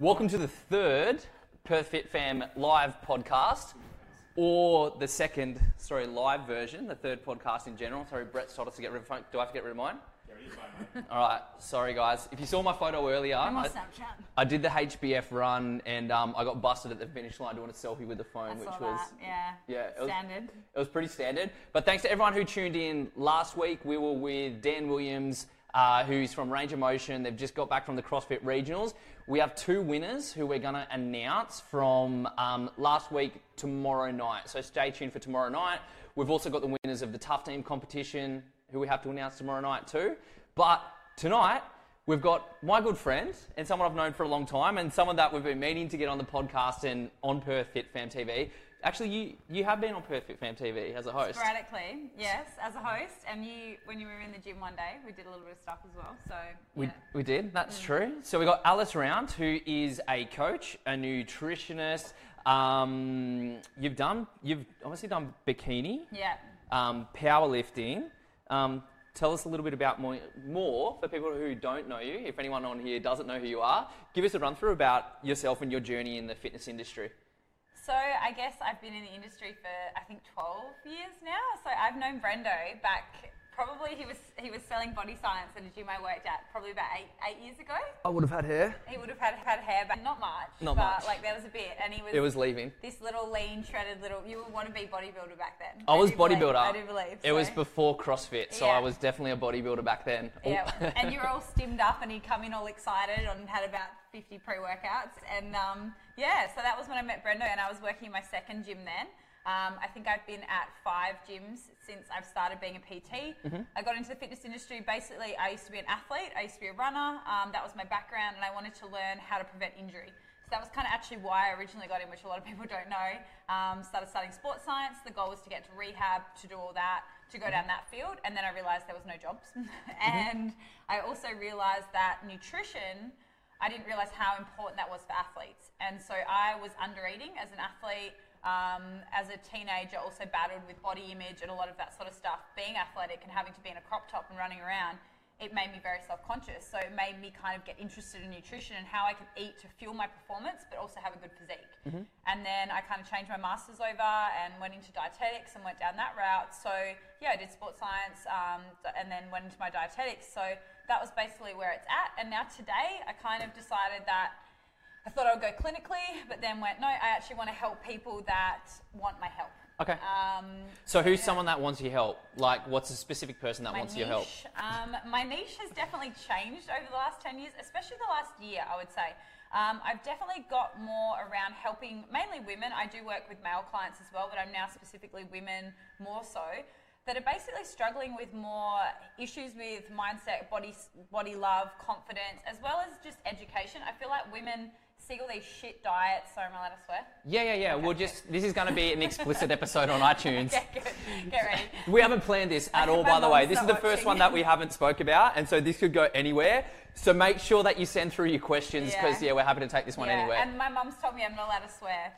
Welcome to the third Perth Fit Fam live podcast, or the second, sorry, live version, the third podcast in general. Sorry, Brett us to get rid of. Do I have to get rid of mine? All right, sorry guys. If you saw my photo earlier, I'm I, did the HBF run and um, I got busted at the finish line doing a selfie with the phone, I which saw was that. Yeah. yeah, it was- Standard. it was pretty standard. But thanks to everyone who tuned in last week. We were with Dan Williams, uh, who's from Range of Motion. They've just got back from the CrossFit Regionals. We have two winners who we're going to announce from um, last week tomorrow night. So stay tuned for tomorrow night. We've also got the winners of the Tough Team competition who we have to announce tomorrow night too. But tonight, We've got my good friend and someone I've known for a long time, and someone that we've been meaning to get on the podcast and on Perth Fit Fam TV. Actually, you you have been on Perth Fit Fam TV as a host. Sporadically, yes, as a host, and you when you were in the gym one day, we did a little bit of stuff as well. So We, yeah. we did, that's true. So we got Alice Round, who is a coach, a nutritionist. Um, you've done, you've obviously done bikini, yeah. um, powerlifting. Um, tell us a little bit about more, more for people who don't know you. If anyone on here doesn't know who you are, give us a run through about yourself and your journey in the fitness industry. So I guess I've been in the industry for I think 12 years now. So I've known Brendo back. Probably he was he was selling body science at a gym I worked at probably about eight eight years ago. I would have had hair. He would have had had hair, but not much. Not but much. like there was a bit, and he was. It was leaving. this little lean, shredded little. You would want to be bodybuilder back then. I was do believe- bodybuilder. I do believe. It was before CrossFit, so Yeah. I was definitely a bodybuilder back then. Yeah, and you were all stimmed up, and he'd come in all excited and had about 50 pre-workouts, and um, yeah, so that was when I met Brendo, and I was working in my second gym then. Um, I think I've been at five gyms since I've started being a PT. I got into the fitness industry. Basically, I used to be an athlete. I used to be a runner. Um, that was my background, and I wanted to learn how to prevent injury. So that was kind of actually why I originally got in, which a lot of people don't know. Um, started studying sports science. The goal was to get to rehab, to do all that, to go down that field. And then I realized there was no jobs. and I also realized that nutrition, I didn't realize how important that was for athletes. And so I was under eating as an athlete. Um, as a teenager, also battled with body image and a lot of that sort of stuff. Being athletic and having to be in a crop top and running around, it made me very self-conscious. So it made me kind of get interested in nutrition and how I could eat to fuel my performance, but also have a good physique. And then I kind of changed my masters over and went into dietetics and went down that route. So yeah, I did sports science um, and then went into my dietetics. So that was basically where it's at. And now today, I kind of decided that I thought I would go clinically, but then went no. I actually want to help people that want my help. Okay. Um, So who's yeah. someone that wants your help? Like, what's a specific person that my wants niche, your help? Um, my niche has definitely changed over the last 10 years, especially the last year, I would say. Um, I've definitely got more around helping mainly women. I do work with male clients as well, but I'm now specifically women more so that are basically struggling with more issues with mindset, body, body love, confidence, as well as just education. I feel like women see all these shit diets. Sorry, am I allowed to swear? Yeah, yeah, yeah. We'll just. This is going to be an explicit episode on iTunes. Okay, good. Get ready. We haven't planned this at all, by the way. This is the first one that we haven't spoke about, and so this could go anywhere. So make sure that you send through your questions because Yeah. yeah, we're happy to take this one Yeah, anywhere. And my mum's told me I'm not allowed to swear.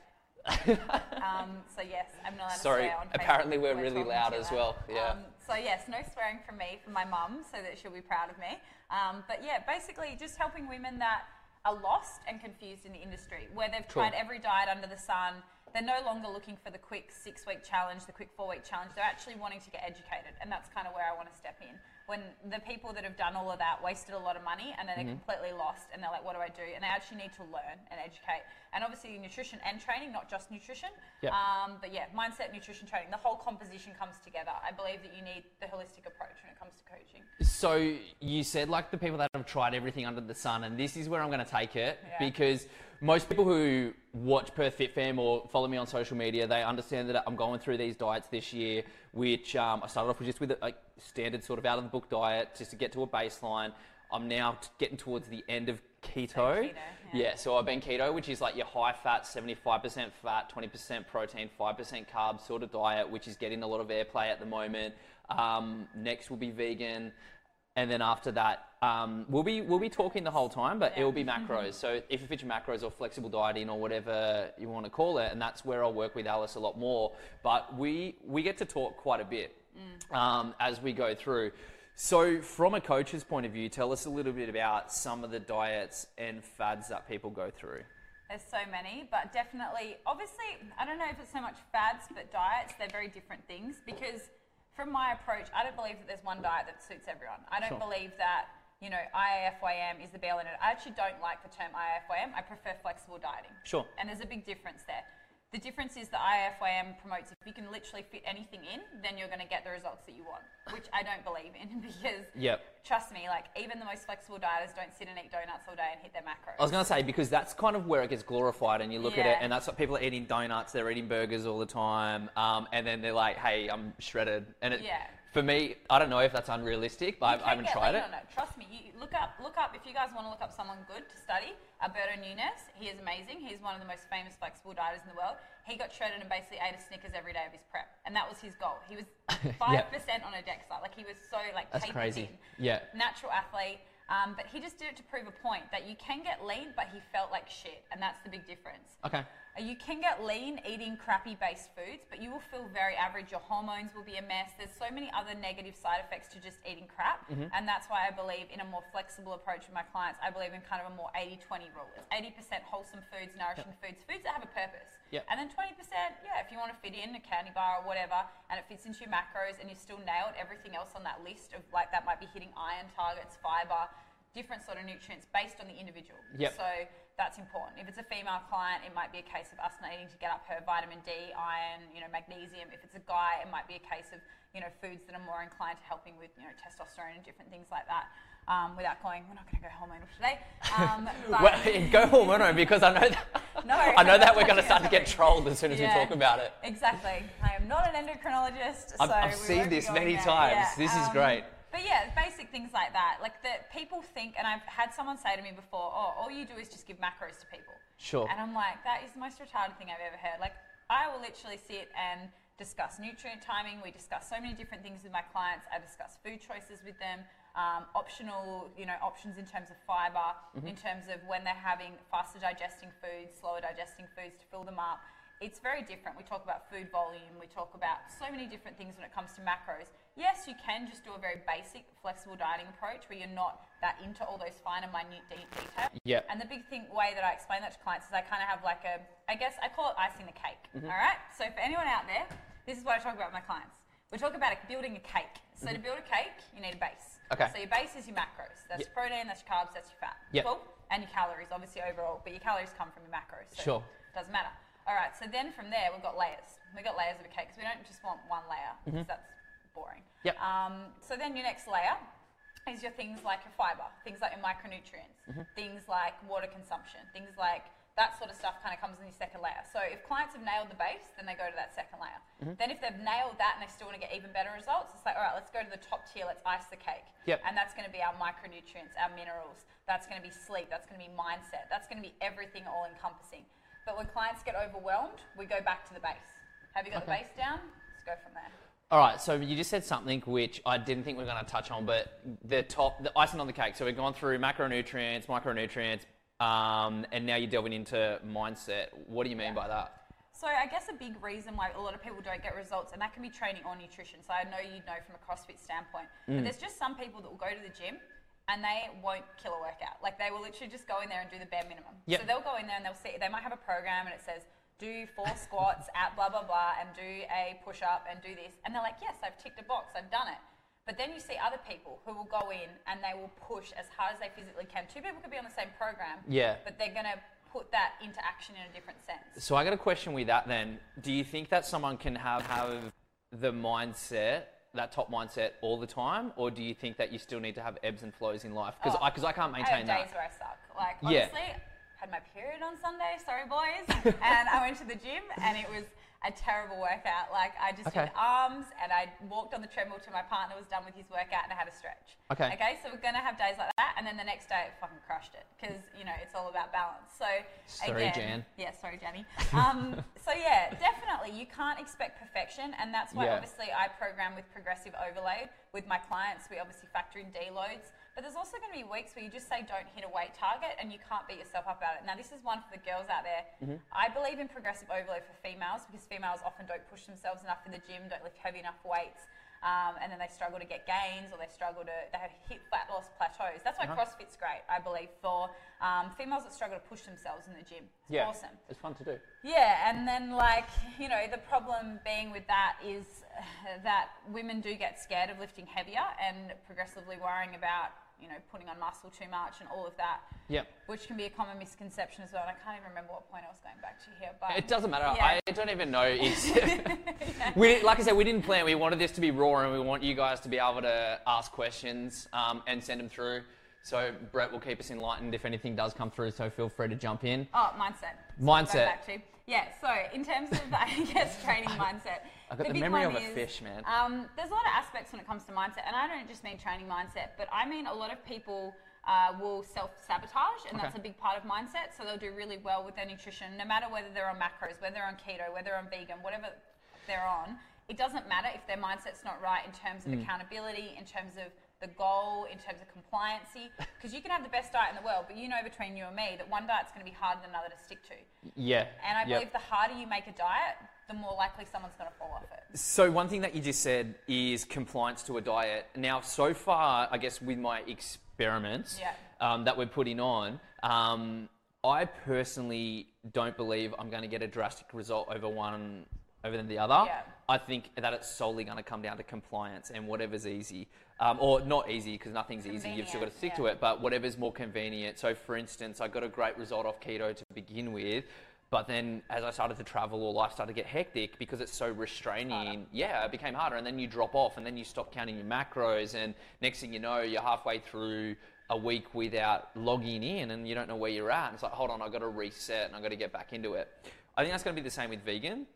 um, so yes, I'm not allowed Sorry, to swear on Facebook. apparently we're really loud as well, yeah. Um, so yes, no swearing from me for my mum, so that she'll be proud of me. Um, but yeah, basically just helping women that are lost and confused in the industry, where they've tried every diet under the sun. They're no longer looking for the quick six-week challenge, the quick four-week challenge. They're actually wanting to get educated, and that's kind of where I want to step in. When the people that have done all of that wasted a lot of money, and then they're completely lost, and they're like, "What do I do?" And they actually need to learn and educate, and obviously nutrition and training, not just nutrition. Yep. Um, but yeah, mindset, nutrition, training, the whole composition comes together. I believe that you need the holistic approach when it comes to coaching. So you said like the people that have tried everything under the sun, and this is where I'm going to take it Yeah. because most people who watch Perth Fit Fam or follow me on social media, they understand that I'm going through these diets this year, which um, I started off with just with like, standard sort of out of the book diet just to get to a baseline. I'm now t- getting towards the end of keto. keto, yeah. yeah, so I've been keto, which is like your high fat, 75% fat, 20% protein, 5% carbs sort of diet, which is getting a lot of airplay at the moment. Um, next will be vegan. and then after that, um, we'll be we'll be talking the whole time, but Yeah. it'll be macros. So if you fit your macros or flexible dieting or whatever you want to call it, and that's where I'll work with Alice a lot more. But we we get to talk quite a bit um, as we go through. So from a coach's point of view, tell us a little bit about some of the diets and fads that people go through. There's so many, but definitely, obviously, I don't know if it's so much fads, but diets, they're very different things because from my approach, I don't believe that there's one diet that suits everyone. I don't Sure. believe that, you know, IIFYM is the and end all. I actually don't like the term IIFYM. I prefer flexible dieting. Sure. And there's a big difference there. The difference is the IIFYM promotes if you can literally fit anything in, then you're going to get the results that you want, which I don't believe in because Yep. trust me, like even the most flexible dieters don't sit and eat donuts all day and hit their macros. I was going to say because that's kind of where it gets glorified, and you look at it, and that's what people are eating donuts, they're eating burgers all the time, um, and then they're like, "Hey, I'm shredded." And it, Yeah. For me, I don't know if that's unrealistic, but I, I haven't tried it. Trust me. You look up, look up. If you guys want to look up someone good to study, Alberto Nunez. He is amazing. He's one of the most famous flexible dieters in the world. He got shredded and basically ate a Snickers every day of his prep, and that was his goal. He was five percent on a DEXA. Like he was so like That's crazy. in. Yeah. Natural athlete. Um, but he just did it to prove a point that you can get lean, but he felt like shit, and that's the big difference. Okay. You can get lean eating crappy based foods, but you will feel very average. Your hormones will be a mess. There's so many other negative side effects to just eating crap. Mm-hmm. And that's why I believe in a more flexible approach with my clients. I believe in kind of a more 80 20 rule. It's 80% wholesome foods, nourishing foods, foods that have a purpose. Yep. And then 20%, yeah, if you want to fit in a candy bar or whatever, and it fits into your macros and you still nailed everything else on that list of like that might be hitting iron targets, fiber, different sort of nutrients based on the individual. Yep. So that's important. If it's a female client, it might be a case of us needing to get up her vitamin D, iron, you know, magnesium. If it's a guy, it might be a case of you know foods that are more inclined to helping with you know testosterone and different things like that. Um, without going, we're not going to go hormonal today. Um, Well, go hormonal because I know that, No, I know that we're going to start to get trolled as soon as Yeah. we talk about it. Exactly. I am not an endocrinologist, I've- so I've seen this many there. times. Yeah, This is um, great. But yeah, basic things like that. Like that people think, and I've had someone say to me before, "Oh, all you do is just give macros to people." Sure. And I'm like, that is the most retarded thing I've ever heard. Like, I will literally sit and discuss nutrient timing. We discuss so many different things with my clients. I discuss food choices with them, um, optional, you know, options in terms of fiber, Mm-hmm. in terms of when they're having faster digesting foods, slower digesting foods to fill them up. It's very different. We talk about food volume. We talk about so many different things when it comes to macros. Yes, you can just do a very basic flexible dieting approach where you're not that into all those fine and minute de- details. Yep. And the big thing way that I explain that to clients is I kind of have like a, I guess I call it icing the cake. Mm-hmm. all right. So for anyone out there, this is what I talk about with my clients. We talk about building a cake. So to build a cake, you need a base. Mm-hmm. Okay. So your base is your macros. That's Yep. your protein. That's your carbs. That's your fat. Yep. Cool. And your calories, obviously overall, but your calories come from your macros. So Sure. It doesn't matter. All right. So then from there, we've got layers. We've got layers of a cake because we don't just want one layer because that's boring. Yep. Um, so then your next layer is your things like your fiber, things like your micronutrients, Mm-hmm. things like water consumption, things like that sort of stuff kind of comes in your second layer. So if clients have nailed the base, then they go to that second layer. Mm-hmm. Then if they've nailed that and they still want to get even better results, it's like, all right, let's go to the top tier, let's ice the cake. Yep. And that's going to be our micronutrients, our minerals, that's going to be sleep, that's going to be mindset, that's going to be everything all encompassing. But when clients get overwhelmed, we go back to the base. Have you got the base down? Let's go from there. All right, so you just said something which I didn't think we are going to touch on, but the top, the icing on the cake. So we've gone through macronutrients, micronutrients, um, and now you're delving into mindset. What do you mean by that? So I guess a big reason why a lot of people don't get results, and that can be training or nutrition. So I know you know from a CrossFit standpoint, Mm. but there's just some people that will go to the gym and they won't kill a workout. Like they will literally just go in there and do the bare minimum. Yep. So they'll go in there and they'll see they might have a program and it says do four squats at blah blah blah and do a push up and do this, and they're like, yes, I've ticked a box, I've done it. But then you see other people who will go in and they will push as hard as they physically can. Two people could be on the same program, Yeah. but they're gonna put that into action in a different sense. So I got a question with that then. Do you think that someone can have, have the mindset, that top mindset all the time, or do you think that you still need to have ebbs and flows in life? Because Oh, I, 'cause I can't maintain I have that. days where I suck. Like Yeah. Had my period on Sunday. Sorry, boys. and I went to the gym, and it was a terrible workout. Like I just Okay. did arms and I walked on the treadmill till my partner was done with his workout and I had a stretch. Okay. Okay, so we're gonna have days like that, and then the next day, I fucking crushed it because you know it's all about balance. So Sorry, again, Jan. Yeah, sorry, Jenny. Um, so yeah, definitely, you can't expect perfection, and that's why Yeah. obviously I program with progressive overload with my clients. We obviously factor in deloads, but there's also going to be weeks where you just say don't hit a weight target, and you can't beat yourself up about it. Now, this is one for the girls out there. Mm-hmm. I believe in progressive overload for females because females often don't push themselves enough in the gym, don't lift heavy enough weights. Um, and then they struggle to get gains or they struggle to they have hit fat loss plateaus. That's why Uh-huh. CrossFit's great, I believe, for um, females that struggle to push themselves in the gym. It's Yeah. awesome. It's fun to do. Yeah, and then like you know the problem being with that is that women do get scared of lifting heavier and progressively worrying about you know putting on muscle too much and all of that, Yep. which can be a common misconception as well. And I can't even remember what point I was going back to here, but It doesn't matter. Yeah. I don't even know. It's we like I said, we didn't plan. We wanted this to be raw, and we want you guys to be able to ask questions um, and send them through. So Brett will keep us enlightened if anything does come through. So feel free to jump in. Oh, mindset. Mindset. go back to- Yeah, so in terms of, I guess, training mindset. I've got the big memory of a is, fish, man. Um, there's a lot of aspects when it comes to mindset, and I don't just mean training mindset, but I mean a lot of people uh, will self sabotage, and that's a big part of mindset. So they'll do really well with their nutrition, no matter whether they're on macros, whether they're on keto, whether they're on vegan, whatever they're on. It doesn't matter if their mindset's not right in terms of Mm. accountability, in terms of the goal, in terms of compliancy. Because you can have the best diet in the world, but you know between you and me that one diet's going to be harder than another to stick to. Yeah. And I Yep. believe the harder you make a diet, the more likely someone's going to fall off it. So one thing that you just said is compliance to a diet. Now, so far, I guess with my experiments Yeah. um, that we're putting on, um, I personally don't believe I'm going to get a drastic result over one over the other. Yeah. I think that it's solely going to come down to compliance and whatever's easy, um, or not easy because nothing's easy. You've still got to Convenient, stick to it, but whatever's more convenient. So, for instance, I got a great result off keto to begin with. But then, as I started to travel or life started to get hectic because it's so restraining, yeah, it became harder. And then you drop off, and then you stop counting your macros, and next thing you know, you're halfway through a week without logging in, and you don't know where you're at. And it's like, hold on, I've got to reset, and I've got to get back into it. I think that's going to be the same with vegan,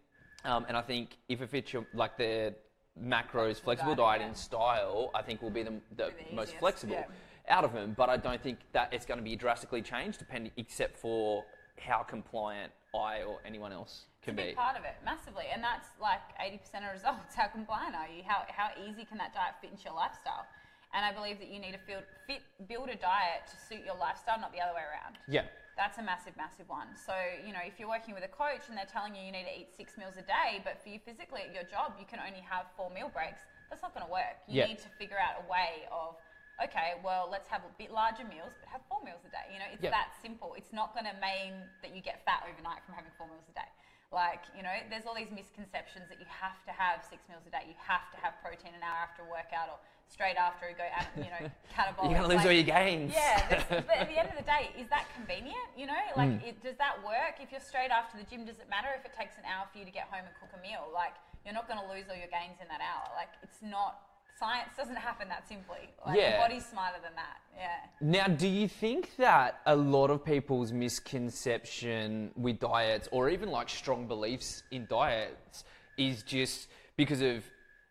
um, and I think if it fits your like the macros, flexible diet, diet and style, I think will be the, the the most flexible yeah. out of them, but I don't think that it's going to be drastically changed, depending except for how compliant I or anyone else can It's a be. part of it, massively. And that's like 80% of results. How compliant are you? How, how easy can that diet fit into your lifestyle? And I believe that you need to feel, fit, build a diet to suit your lifestyle, not the other way around. Yeah, That's a massive, massive one. So, you know, if you're working with a coach and they're telling you you need to eat six meals a day, but for you physically at your job, you can only have four meal breaks, that's not going to work. You Yeah. need to figure out a way of, okay, well, let's have a bit larger meals, but have four meals a day. You know, it's Yeah. that simple. It's not going to mean that you get fat overnight from having four meals a day. Like, you know, there's all these misconceptions that you have to have six meals a day. You have to have protein an hour after a workout or straight after you go, out, you know, catabolic. you're going to lose Like, all your gains. yeah, but at the end of the day, is that convenient? You know, like, Mm. it, does that work? If you're straight after the gym, does it matter if it takes an hour for you to get home and cook a meal? Like, you're not going to lose all your gains in that hour. Like, it's not. Science doesn't happen that simply. Like, Yeah. the body's smarter than that. Yeah. Now, do you think that a lot of people's misconception with diets, or even like strong beliefs in diets, is just because of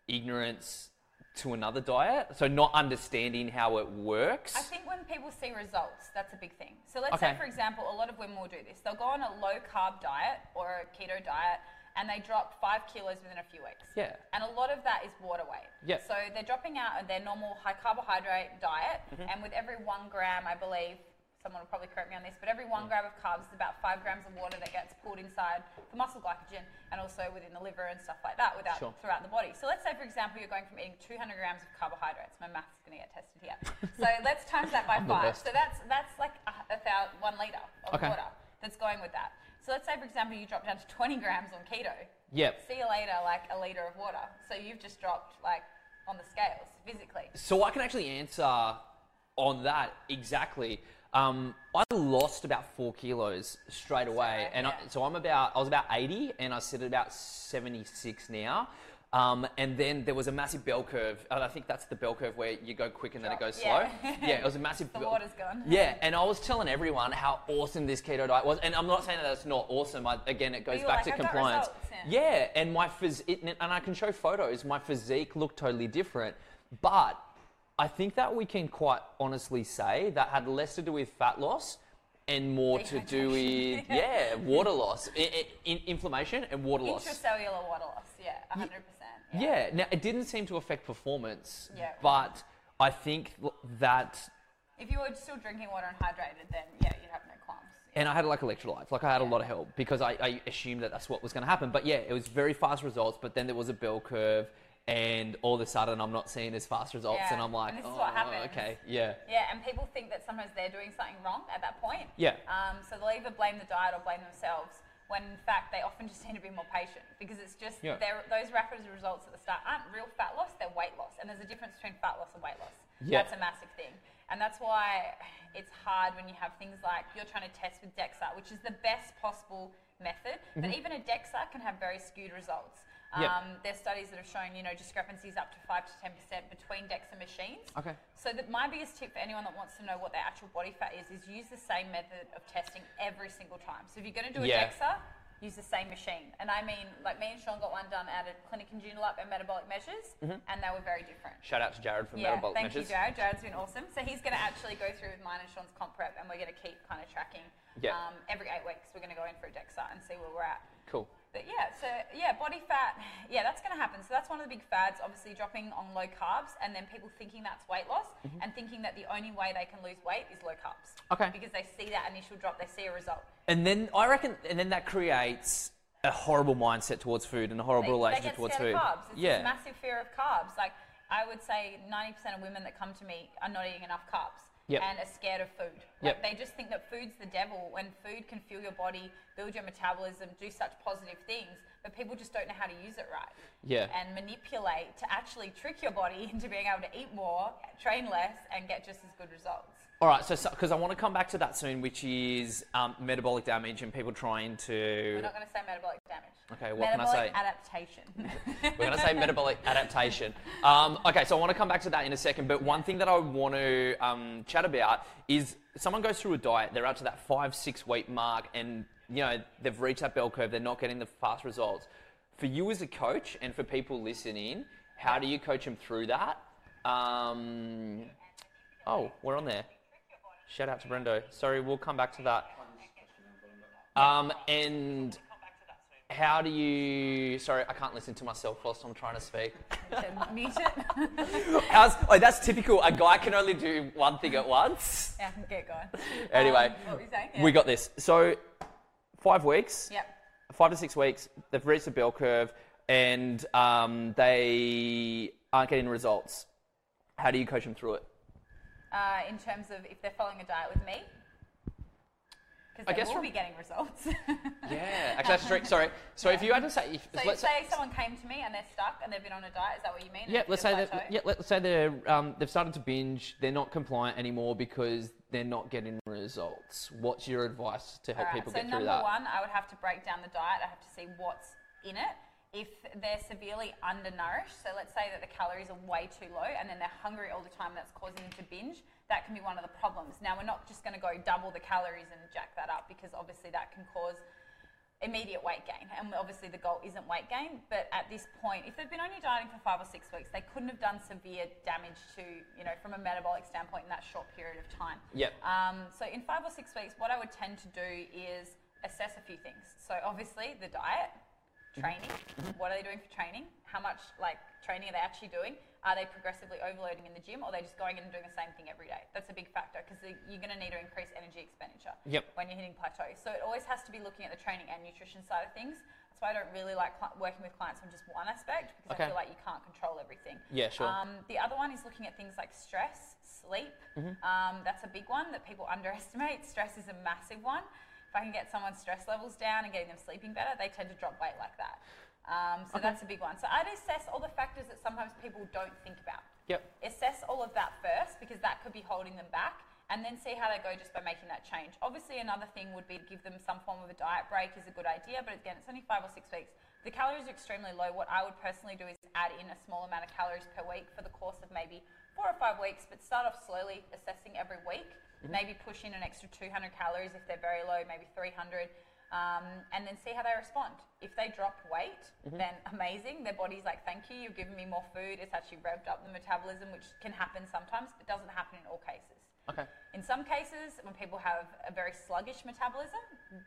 ignorance to another diet? So, not understanding how it works? I think when people see results, that's a big thing. So let's Okay. say, for example, a lot of women will do this. They'll go on a low carb diet or a keto diet and they drop five kilos within a few weeks. Yeah. And a lot of that is water weight. Yeah. So they're dropping out of their normal high carbohydrate diet, Mm-hmm. and with every one gram, I believe, someone will probably correct me on this, but every one gram of carbs is about five grams of water that gets pulled inside the muscle glycogen and also within the liver and stuff like that without Sure. throughout the body. So let's say, for example, you're going from eating 200 grams of carbohydrates. My math's going to get tested here. So let's times that by five. So that's that's like a, a thou, one liter of Okay. water that's going with that. So let's say, for example, you drop down to 20 grams on keto. Yep. See you later, like a liter of water. So you've just dropped like on the scales physically. So I can actually answer on that exactly. Um, I lost about four kilos straight away, and I, so I'm about I was about 80, and I sit at about 76 now. Um, and then there was a massive bell curve. And I think that's the bell curve where you go quick and then it Drop. goes slow. Yeah. Yeah, it was a massive. The bell- water's gone. Yeah, and I was telling everyone how awesome this keto diet was, and I'm not saying that it's not awesome. I, again, it goes back like, to "I've got compliance. results," yeah, and my phys- it, and I can show photos. My physique looked totally different, but I think that we can quite honestly say that had less to do with fat loss and more to do with yeah water loss, I, I, in, inflammation and water loss. Intracellular water loss, yeah, 100%. Yeah. Yeah. Now it didn't seem to affect performance. Yeah. But I think that If you were still drinking water and hydrated, then yeah, you'd have no clumps. and I had like electrolytes, like I had a lot of help because I, I assumed that that's what was going to happen. But yeah, it was very fast results. But then there was a bell curve, and all of a sudden I'm not seeing as fast results, Yeah, and I'm like, and oh, okay, yeah, Yeah, and people think that sometimes they're doing something wrong at that point. Yeah. Um, so they'll either blame the diet or blame themselves, when in fact they often just need to be more patient because it's just Yeah. those rapid results at the start aren't real fat loss, they're weight loss. And there's a difference between fat loss and weight loss. Yeah. That's a massive thing. And that's why it's hard when you have things like you're trying to test with DEXA, which is the best possible method. But mm-hmm. even a DEXA can have very skewed results. Mm-hmm. Yeah. Um, there's studies that have shown, you know, discrepancies up to five to ten percent between DEXA machines. Okay. So that my biggest tip for anyone that wants to know what their actual body fat is is use the same method of testing every single time. So if you're going to do a Yeah. DEXA, use the same machine. And I mean, like me and Sean got one done at a clinic in Joondalup and metabolic measures, and they were very different. Shout out to Jared for Yeah, Mm-hmm. metabolic thank measures. you, Jared. Jared's been awesome. So he's going to actually go through with mine and Sean's comp prep, and we're going to keep kind of tracking. Yeah. Um, every eight weeks, we're going to go in for a DEXA and see where we're at. Cool. But yeah, so yeah, body fat, yeah, that's going to happen. So that's one of the big fads, obviously dropping on low carbs, and then people thinking that's weight loss, and thinking that the only way they can lose weight is low carbs. Mm-hmm. Okay. Because they see that initial drop, they see a result. And then I reckon, and then that creates a horrible mindset towards food and a horrible They, they relationship get towards food. of carbs. It's yeah. massive fear of carbs. Like I would say, 90% of women that come to me are not eating enough carbs. Yep. And are scared of food. Yep. Like they just think that food's the devil when food can fuel your body, build your metabolism, do such positive things, but people just don't know how to use it right. Yeah. And manipulate to actually trick your body into being able to eat more, train less, and get just as good results. All right, so because I want to come back to that soon, which is um, metabolic damage and people trying to. We're not going to say metabolic damage. Okay, what can I metabolic say? adaptation. We're going to say metabolic adaptation. Um, okay, so I want to come back to that in a second, but one thing that I want to um, chat about is someone goes through a diet, they're up to that five, six week mark, and you know they've reached that bell curve, they're not getting the fast results. For you as a coach and for people listening, how do you coach them through that? Um, oh, we're on there. Shout out to Brendo. Sorry, we'll come back to that. Um, and how do you? Sorry, I can't listen to myself whilst I'm trying to speak. Mute it. How's, oh, that's typical. A guy can only do one thing at once. yeah, get going. Anyway, Um, what were you saying? Yeah. we got this. So, five weeks, Yep. five to six weeks, they've reached the bell curve, and um, they aren't getting results. How do you coach them through it? Uh, in terms of if they're following a diet with me, I because they guess will be getting results. Yeah, actually, that's true. Sorry. So, if you had to say, if, so let's say someone came to me and they're stuck and they've been on a diet, is that what you mean? Yeah, let's say that. Yeah, let's say they're um, they've started to binge. They're not compliant anymore because they're not getting results. What's your advice to help Alright, people so get through that? So number one, I would have to break down the diet. I have to see what's in it. If they're severely undernourished, so let's say that the calories are way too low and then they're hungry all the time, that's causing them to binge, that can be one of the problems. Now, we're not just going to go double the calories and jack that up because obviously that can cause immediate weight gain. And obviously the goal isn't weight gain, but at this point, if they've been only dieting for five or six weeks, they couldn't have done severe damage to, you know, from a metabolic standpoint in that short period of time. Yep. Um, so in five or six weeks, what I would tend to do is assess a few things. So obviously the diet, training. What are they doing for training? How much like training are they actually doing? Are they progressively overloading in the gym, or are they just going in and doing the same thing every day? That's a big factor because you're going to need to increase energy expenditure Yep. when you're hitting plateau. So it always has to be looking at the training and nutrition side of things. That's why I don't really like cli- working with clients on just one aspect because Okay. I feel like you can't control everything. Yeah, sure. Um, the other one is looking at things like stress, sleep. Mm-hmm. Um, that's a big one that people underestimate. Stress is a massive one. If I can get someone's stress levels down and getting them sleeping better, they tend to drop weight like that. Um, so that's a big one. So I'd assess all the factors that sometimes people don't think about. Yep. Assess all of that first because that could be holding them back and then see how they go just by making that change. Obviously, another thing would be to give them some form of a diet break is a good idea, but again, it's only five or six weeks. the calories are extremely low. What I would personally do is add in a small amount of calories per week for the course of maybe four or five weeks, but start off slowly, assessing every week. Mm-hmm. Maybe push in an extra 200 calories if they're very low, maybe 300. Um, and then see how they respond. If they drop weight, mm-hmm. then amazing. Their body's like, thank you, you've given me more food. It's actually revved up the metabolism, which can happen sometimes, but doesn't happen in all cases. Okay. In some cases, when people have a very sluggish metabolism,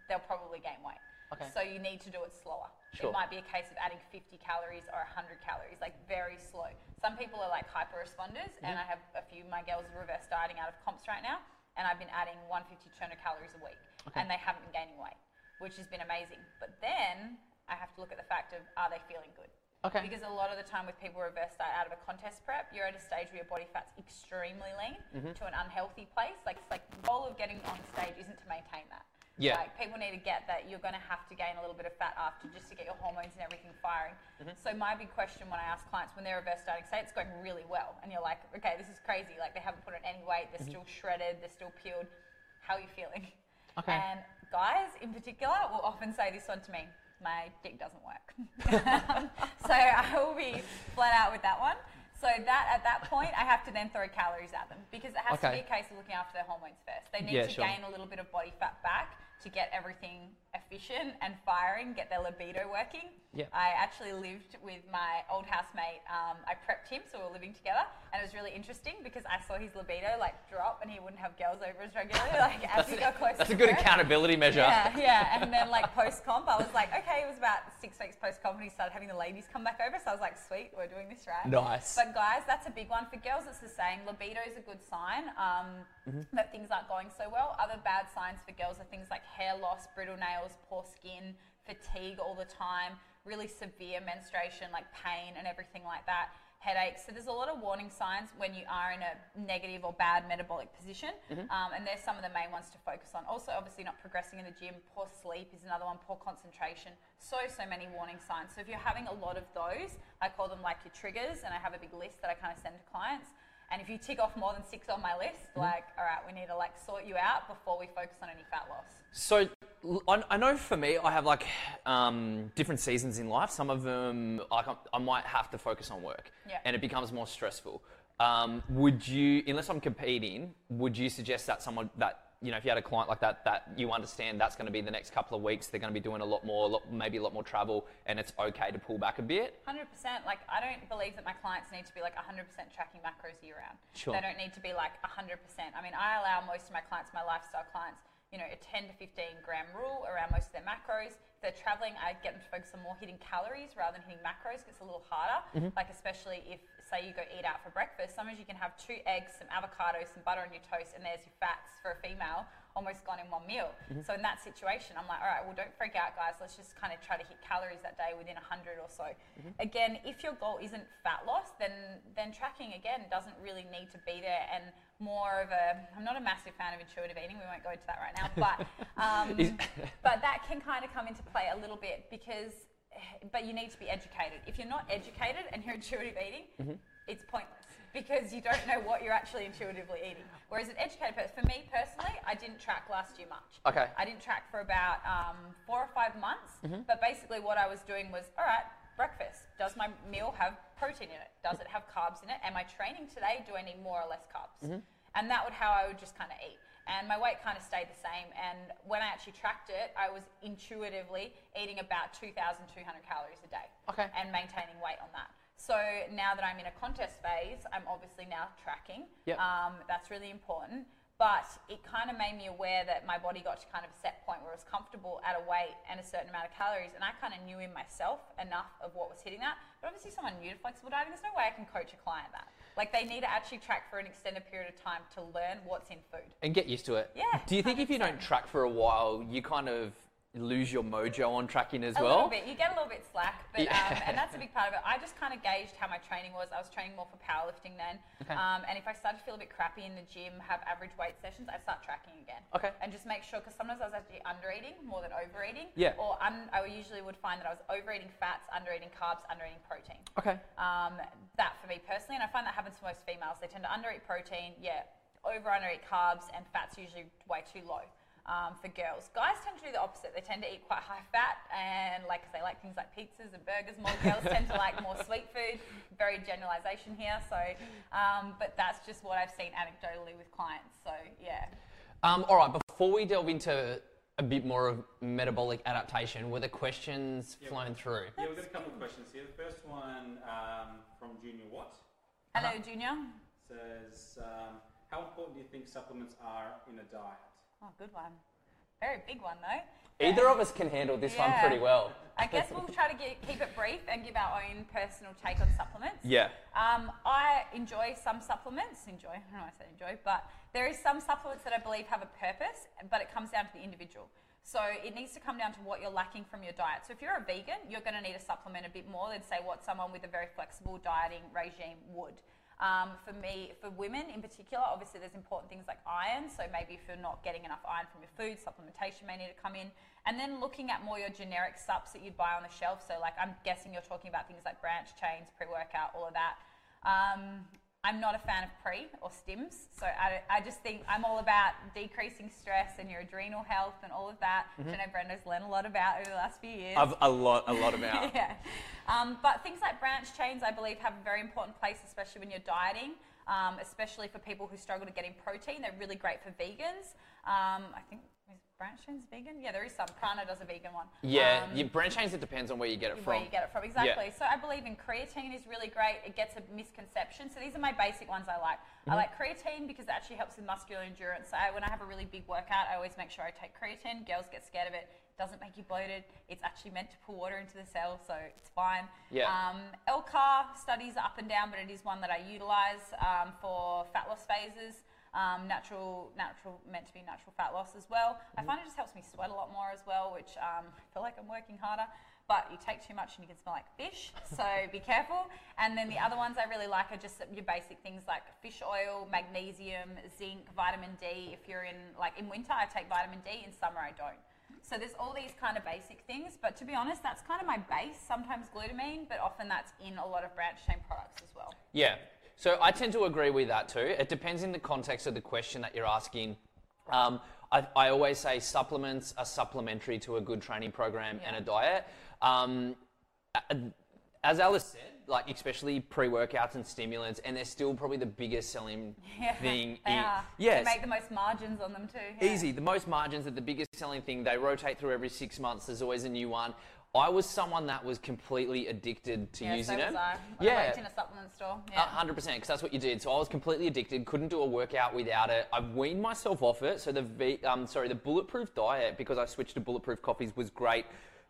they'll probably gain weight. Okay. So you need to do it slower. Sure. It might be a case of adding 50 calories or 100 calories, like very slow. Some people are like hyper responders, mm-hmm. and I have a few of my girls are reverse dieting out of comps right now, and I've been adding 150 200 calories a week, okay. and they haven't been gaining weight which has been amazing. But then I have to look at the fact of are they feeling good? Okay. Because a lot of the time with people reverse diet out of a contest prep, you're at a stage where your body fat's extremely lean mm-hmm. to an unhealthy place. Like it's like the goal of getting on stage isn't to maintain that. Yeah. Like people need to get that you're going to have to gain a little bit of fat after just to get your hormones and everything firing. Mm-hmm. So my big question when I ask clients when they're reverse dieting, say it's going really well, and you're like, okay, this is crazy. Like they haven't put on any weight, they're mm-hmm. still shredded, they're still peeled. How are you feeling? Okay. And guys in particular will often say this one to me my dick doesn't work. so I will be flat out with that one. So that at that point, I have to then throw calories at them because it has okay. to be a case of looking after their hormones first. They need yeah, to sure. gain a little bit of body fat back to get everything efficient and firing, get their libido working. Yep. I actually lived with my old housemate. Um, I prepped him, so we were living together, and it was really interesting because I saw his libido like drop, and he wouldn't have girls over as regularly. Like as we got closer. That's a good accountability measure. Yeah, yeah. And then like post comp, I was like, okay, it was about six weeks post comp, and he started having the ladies come back over. So I was like, sweet, we're doing this right. Nice. But guys, that's a big one for girls. It's the same. Libido is a good sign um, mm-hmm. that things aren't going so well. Other bad signs for girls are things like hair loss, brittle nails, poor skin, fatigue all the time, really severe menstruation, like pain and everything like that, headaches. So there's a lot of warning signs when you are in a negative or bad metabolic position, mm-hmm. um, and there's some of the main ones to focus on. Also, obviously, not progressing in the gym. Poor sleep is another one. Poor concentration. So so many warning signs. So if you're having a lot of those, I call them like your triggers, and I have a big list that I kind of send to clients. And if you tick off more than six on my list, mm-hmm. like, all right, we need to like sort you out before we focus on any fat loss. So I know for me, I have like um, different seasons in life. Some of them, like I might have to focus on work, yeah. and it becomes more stressful. Um, would you, unless I'm competing, would you suggest that someone that you know, if you had a client like that, that you understand that's going to be the next couple of weeks, they're going to be doing a lot more, a lot, maybe a lot more travel, and it's okay to pull back a bit? 100%. Like, I don't believe that my clients need to be like 100% tracking macros year round. Sure. They don't need to be like 100%. I mean, I allow most of my clients, my lifestyle clients, you know, a 10 to 15 gram rule around most of their macros. If they're traveling, I get them to focus on more hitting calories rather than hitting macros. It's a little harder. Mm-hmm. Like, especially if, say, you go eat out for breakfast, sometimes you can have two eggs, some avocado, some butter on your toast, and there's your fats for a female almost gone in one meal. Mm-hmm. So in that situation, I'm like, all right, well, don't freak out, guys. Let's just kind of try to hit calories that day within 100 or so. Mm-hmm. Again, if your goal isn't fat loss, then then tracking again doesn't really need to be there. And more of a, I'm not a massive fan of intuitive eating. We won't go into that right now, but um, but that can kind of come into play a little bit because. But you need to be educated. If you're not educated and you're intuitive eating, mm-hmm. it's pointless because you don't know what you're actually intuitively eating. Whereas an educated person, for me personally, I didn't track last year much. Okay. I didn't track for about um, four or five months. Mm-hmm. But basically, what I was doing was, all right, breakfast. Does my meal have protein in it? Does it have carbs in it? Am I training today? Do I need more or less carbs? Mm-hmm. And that would how I would just kind of eat. And my weight kind of stayed the same. And when I actually tracked it, I was intuitively eating about 2,200 calories a day. Okay. And maintaining weight on that. So now that I'm in a contest phase, I'm obviously now tracking. Yep. Um, that's really important. But it kind of made me aware that my body got to kind of a set point where it was comfortable at a weight and a certain amount of calories. And I kind of knew in myself enough of what was hitting that. But obviously, someone new to flexible dieting, there's no way I can coach a client that. Like they need to actually track for an extended period of time to learn what's in food. And get used to it. Yeah. Do you think 100%. if you don't track for a while, you kind of lose your mojo on tracking as a well? A little bit. You get a little bit slack, but yeah. um, and that's a big part of it. I just kind of gauged how my training was. I was training more for powerlifting then, okay. um, and if I started to feel a bit crappy in the gym, have average weight sessions, I'd start tracking again. Okay. And just make sure because sometimes I was actually under eating more than overeating. Yeah. Or un- I usually would find that I was overeating fats, under eating carbs, under eating protein. Okay. Um, that for me personally, and I find that happens to most females. They tend to under eat protein. Yeah. Over under eat carbs and fats usually way too low. Um, for girls. Guys tend to do the opposite. They tend to eat quite high fat and like 'cause they like things like pizzas and burgers more. Girls tend to like more sweet food. Very generalisation here. So, um, but that's just what I've seen anecdotally with clients. So yeah. Um, all right, before we delve into a bit more of metabolic adaptation, were the questions Yeah. flown through? Yeah, we've got a couple of questions here. The first one um, from Junior Watt Hello, Uh-huh. Junior. says, um, "How important do you think supplements are in a diet?" Oh, good one. Very big one though. Either of us can handle this one pretty well. I guess we'll try to get, keep it brief and give our own personal take on supplements. Yeah. Um, I enjoy some supplements. Enjoy, I don't know why I said enjoy, but there is some supplements that I believe have a purpose, but it comes down to the individual. So it needs to come down to what you're lacking from your diet. So if you're a vegan, you're going to need a supplement a bit more than say what someone with a very flexible dieting regime would. Um, for me, for women in particular, obviously there's important things like iron. So maybe if you're not getting enough iron from your food, supplementation may need to come in. And then looking at more your generic subs that you'd buy on the shelf. So like I'm guessing you're talking about things like branch chains, pre-workout, all of that. Um, I'm not a fan of pre or stims, so I, I just think I'm all about decreasing stress and your adrenal health and all of that, which I know Brendo's learned a lot about over the last few years. I've a lot, a lot about. yeah. Um, but things like branch chains, I believe, have a very important place, especially when you're dieting, um, especially for people who struggle to get in protein. They're really great for vegans. Um, I think is branch chains vegan? Yeah, there is some. Prana does a vegan one. Yeah, Um, your branch chains, it depends on where you get it from. where you get it from exactly. So I believe in creatine is really great. It gets a misconception. So these are my basic ones I like. Mm-hmm. I like creatine because it actually helps with muscular endurance. So I, when I have a really big workout, I always make sure I take creatine. Girls get scared of it. It doesn't make you bloated. It's actually meant to pull water into the cell, so it's fine. Yeah. Um, LCAR studies are up and down, but it is one that I utilize um, for fat loss phases. Um, natural, natural, meant to be natural fat loss as well. I find it just helps me sweat a lot more as well, which um, I feel like I'm working harder. But you take too much and you can smell like fish, so be careful. And then the other ones I really like are just your basic things like fish oil, magnesium, zinc, vitamin D. If you're in like in winter, I take vitamin D. In summer, I don't. So there's all these kind of basic things, but to be honest, that's kind of my base. Sometimes glutamine, but often that's in a lot of branch chain products as well. Yeah. So I tend to agree with that too. It depends in the context of the question that you're asking. Um, I, I always say supplements are supplementary to a good training program and a diet. Um, as Alice said, like especially pre-workouts and stimulants, and they're still probably the biggest selling thing. they in- are. Yes. They make the most margins on them too. yeah. Easy. The most margins are the biggest selling thing. They rotate through every six months. There's always a new one. I was someone that was completely addicted to Yeah, using so them. was I. When yeah. I worked in a supplement store. A Yeah. hundred percent, because that's what you did. So I was completely addicted. Couldn't do a workout without it. I've weaned myself off it. So the v, um, sorry, the bulletproof diet because I switched to bulletproof coffees was great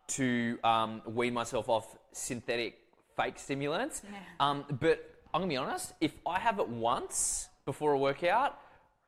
to um, wean myself off synthetic fake stimulants. Yeah. Um, but I'm gonna be honest. If I have it once before a workout,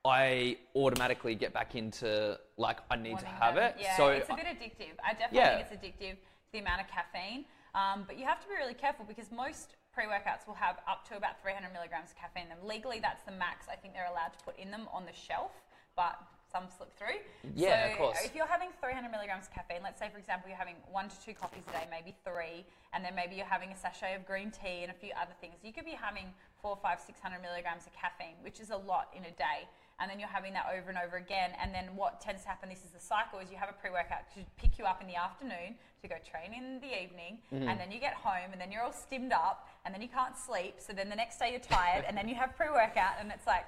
I automatically get back into like I need to have them. it. Yeah, so it's a bit addictive. I definitely Yeah. think it's addictive the amount of caffeine. Um, but you have to be really careful because most pre-workouts will have up to about 300 milligrams of caffeine in them. Legally, that's the max I think they're allowed to put in them on the shelf, but some slip through. Yeah, so of course. If you're having 300 milligrams of caffeine, let's say for example you're having one to two coffees a day, maybe three, and then maybe you're having a sachet of green tea and a few other things. You could be having four, five, six hundred milligrams of caffeine, which is a lot in a day. And then you're having that over and over again. And then what tends to happen, this is the cycle, is you have a pre-workout to pick you up in the afternoon to go train in the evening, Mm-hmm. and then you get home, and then you're all stimmed up, and then you can't sleep. So then the next day you're tired, and then you have pre-workout, and it's like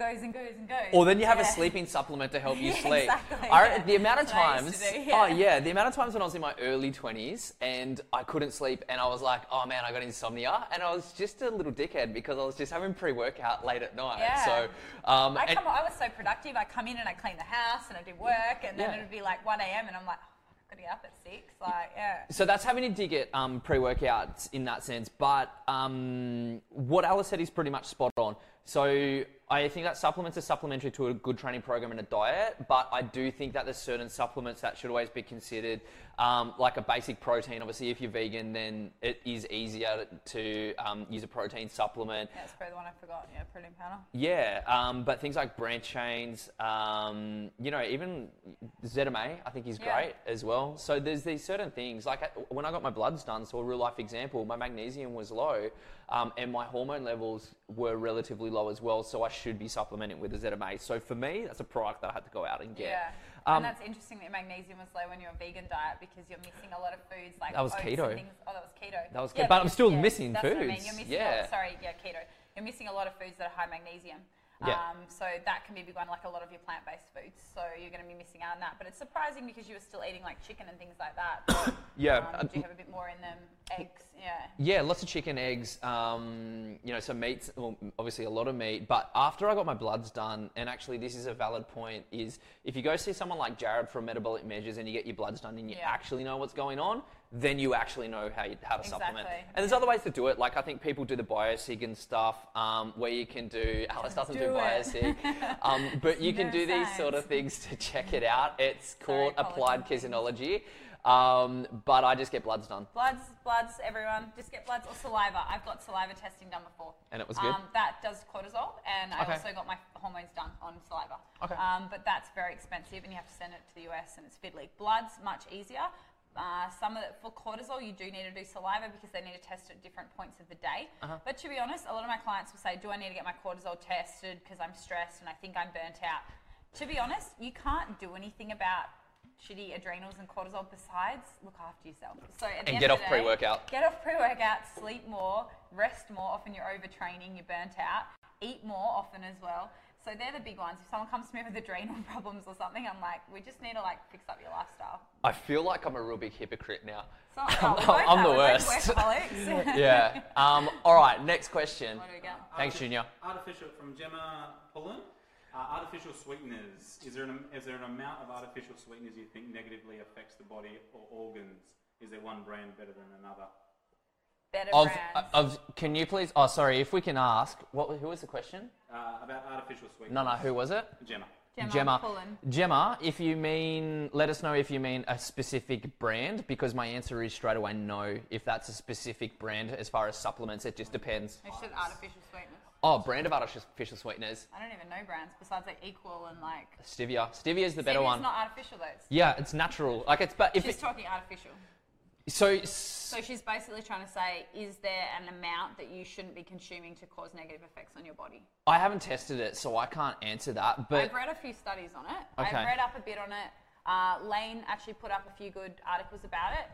goes and goes and goes. Or then you have a sleeping supplement to help you Yeah, sleep. exactly, I, yeah. The amount of That's what I times, to do, oh yeah. yeah, the amount of times when I was in my early twenties and I couldn't sleep, and I was like, oh man, I got insomnia, and I was just a little dickhead because I was just having pre-workout late at night. Yeah. So, um, I and- come. I was so productive. I come in and I clean the house and I do work, and then Yeah. it would be like 1 a.m. and I'm like, oh, got to get up at six. Like, yeah. So that's having a dig at um, pre-workouts in that sense. But um, what Alice said is pretty much spot on. So I think that supplements are supplementary to a good training program and a diet. But I do think that there's certain supplements that should always be considered, um, like a basic protein. Obviously, if you're vegan, then it is easier to um, use a protein supplement. Yeah, that's probably the one I forgot. Yeah, protein powder. Yeah, um, but things like branch chains, um, you know, even ZMA, I think is Yeah. great as well. So there's these certain things. Like uh, when I got my bloods done, so a real life example, my magnesium was low, um, and my hormone levels were relatively low as well. So I should be supplementing with a ZMA. So for me, that's a product that I had to go out and get. Yeah. Um, and that's interesting that magnesium was low when you're vegan diet because you're missing a lot of foods like That was oats keto. And things. Oh, that was keto. That was Yeah, keto. But I'm still yeah, missing that's What I mean. foods. You're missing. Yeah. Oh, sorry, yeah, keto. You're missing a lot of foods that are high magnesium. Yeah. Um, so that can be a big one, like a lot of your plant-based foods. So you're going to be missing out on that. But it's surprising because you were still eating like chicken and things like that. yeah. Um, uh, do you have a bit more in them? Eggs, yeah. Yeah, lots of chicken, eggs, um, you know, some meats, well, obviously a lot of meat. But after I got my bloods done, and actually this is a valid point, is if you go see someone like Jared from Metabolic Measures and you get your bloods done and you Yeah. actually know what's going on, then you actually know how, you, how to supplement. And there's other ways to do it. Like I think people do the biosig and stuff, um, where you can do, Alice doesn't do, do biosig, um, but you can do these sort of things to check it out. It's called Sorry, applied kinesiology. Um, but I just get bloods done. Bloods, bloods, everyone. Just get bloods or saliva. I've got saliva testing done before. And it was good? Um, that does cortisol, and I Okay. also got my hormones done on saliva. Okay. Um, but that's very expensive, and you have to send it to the US, and it's fiddly. Bloods much easier. Uh, some of the, for cortisol, you do need to do saliva because they need to test at different points of the day. Uh-huh. But to be honest, a lot of my clients will say, "Do I need to get my cortisol tested because I'm stressed and I think I'm burnt out?" To be honest, you can't do anything about shitty adrenals and cortisol besides look after yourself. So And get of off pre-workout. Get off pre-workout, sleep more, rest more. Often you're overtraining, you're burnt out. Eat more often as well. So they're the big ones. If someone comes to me with adrenal problems or something, I'm like, we just need to like fix up your lifestyle. I feel like I'm a real big hypocrite now. So, oh, we both I'm the worst. workaholics. yeah. Um, all right. Next question. What do we got? Thanks, Artific- Junior. Artificial from Gemma Pullen. Uh, artificial sweeteners. Is there, an, is there an amount of artificial sweeteners you think negatively affects the body or organs? Is there one brand better than another? Better Of, brands. of, can you please? Oh, sorry. If we can ask, what? Who was the question? Uh, about artificial sweeteners. No, no. Who was it? Gemma. Gemma Pullen. Gemma, if you mean, let us know if you mean a specific brand, because my answer is straight away no. If that's a specific brand, as far as supplements, it just depends. I said artificial sweetness. Oh, brand of artificial sweeteners, I don't even know brands besides like Equal and like. stevia. Stevia is the better Stevia's one. It's not artificial though. It's, yeah, it's natural. Like it's, but if she's it, talking artificial. So, So she's basically trying to say, is there an amount that you shouldn't be consuming to cause negative effects on your body? I haven't tested it, so I can't answer that. But I've read a few studies on it. Okay. I've read up a bit on it. Uh, Layne actually put up a few good articles about it.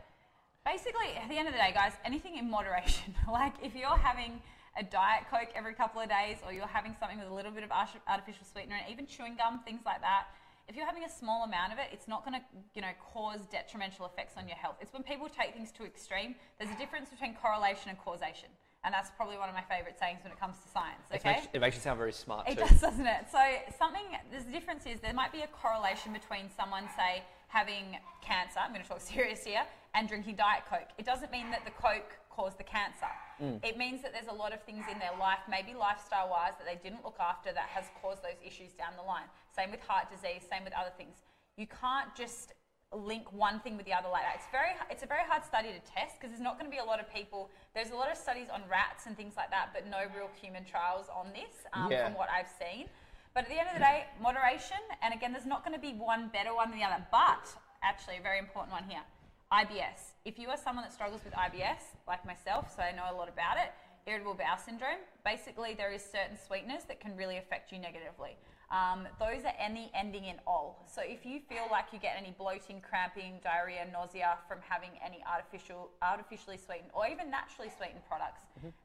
Basically, at the end of the day, guys, anything in moderation. like if you're having a diet coke every couple of days, or you're having something with a little bit of artificial sweetener, and even chewing gum, things like that. If you're having a small amount of it, it's not going to, you know, cause detrimental effects on your health. It's when people take things to extreme. There's a difference between correlation and causation, and that's probably one of my favourite sayings when it comes to science. it, Okay. makes, it makes you sound very smart It too. does, doesn't it? So something. There's a difference is there might be a correlation between someone, say, having cancer. I'm going to talk serious here, and drinking diet coke. It doesn't mean that the coke caused the cancer. Mm. It means that there's a lot of things in their life, maybe lifestyle-wise, that they didn't look after that has caused those issues down the line. Same with heart disease. Same with other things. You can't just link one thing with the other like that. It's very it's a very hard study to test because there's not going to be a lot of people. There's a lot of studies on rats and things like that, but no real human trials on this um, Yeah. from what I've seen. But at the end of the day, moderation, and again, there's not going to be one better one than the other. But actually, a very important one here IBS. If you are someone that struggles with IBS, like myself, so I know a lot about it, irritable bowel syndrome, basically, there is certain sweeteners that can really affect you negatively. Um, those are any ending in ol. So if you feel like you get any bloating, cramping, diarrhea, nausea from having any artificial, artificially sweetened or even naturally sweetened products,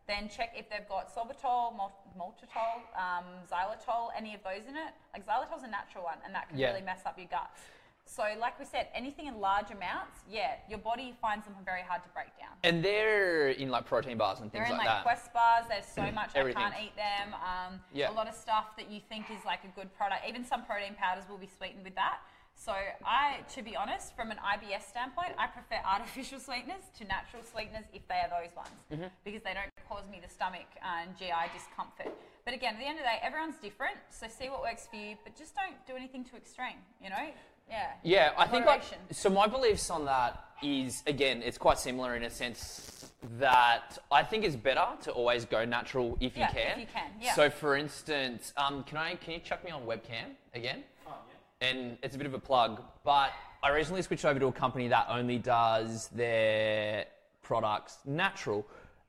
then check if they've got sorbitol, maltitol, um, xylitol, any of those in it. Like xylitol's a natural one, and that can Yeah. really mess up your guts. So, like we said, anything in large amounts, yeah, your body finds them very hard to break down. And they're in like protein bars and things like that. They're in like. Quest bars. There's so much Everything. I can't eat them. Um, Yeah. A lot of stuff that you think is like a good product. Even some protein powders will be sweetened with that. So I, to be honest, from an IBS standpoint, I prefer artificial sweeteners to natural sweeteners if they are those ones, Mm-hmm. because they don't cause me the stomach and GI discomfort. But again, at the end of the day, everyone's different. So see what works for you, but just don't do anything too extreme. You know? Yeah. Yeah, I think like, so. My beliefs on that is again, it's quite similar in a sense that I think it's better to always go natural if you Yeah, can. if you can, yeah. So, for instance, um, can I can you chuck me on webcam again? Oh, yeah. And it's a bit of a plug, but I recently switched over to a company that only does their products natural,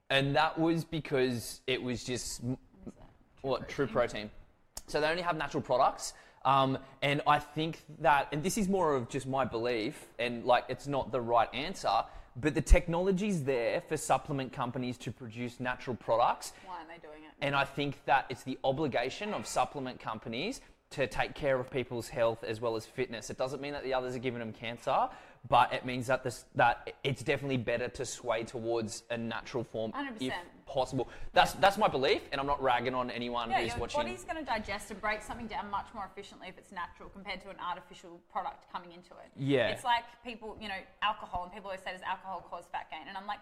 and that was because it was just what true protein. So they only have natural products. Um, and I think that, and this is more of just my belief, and like it's not the right answer, but the technology's there for supplement companies to produce natural products. Why aren't they doing it? And I think that it's the obligation of supplement companies to take care of people's health as well as fitness. It doesn't mean that the others are giving them cancer, but it means that this, that it's definitely better to sway towards a natural form 100%. Possible. That's that's my belief, and I'm not ragging on anyone Yeah, who's your watching. body's going to digest and break something down much more efficiently if it's natural compared to an artificial product coming into it. Yeah. It's like people, you know, alcohol, and people always say, does alcohol cause fat gain? And I'm like,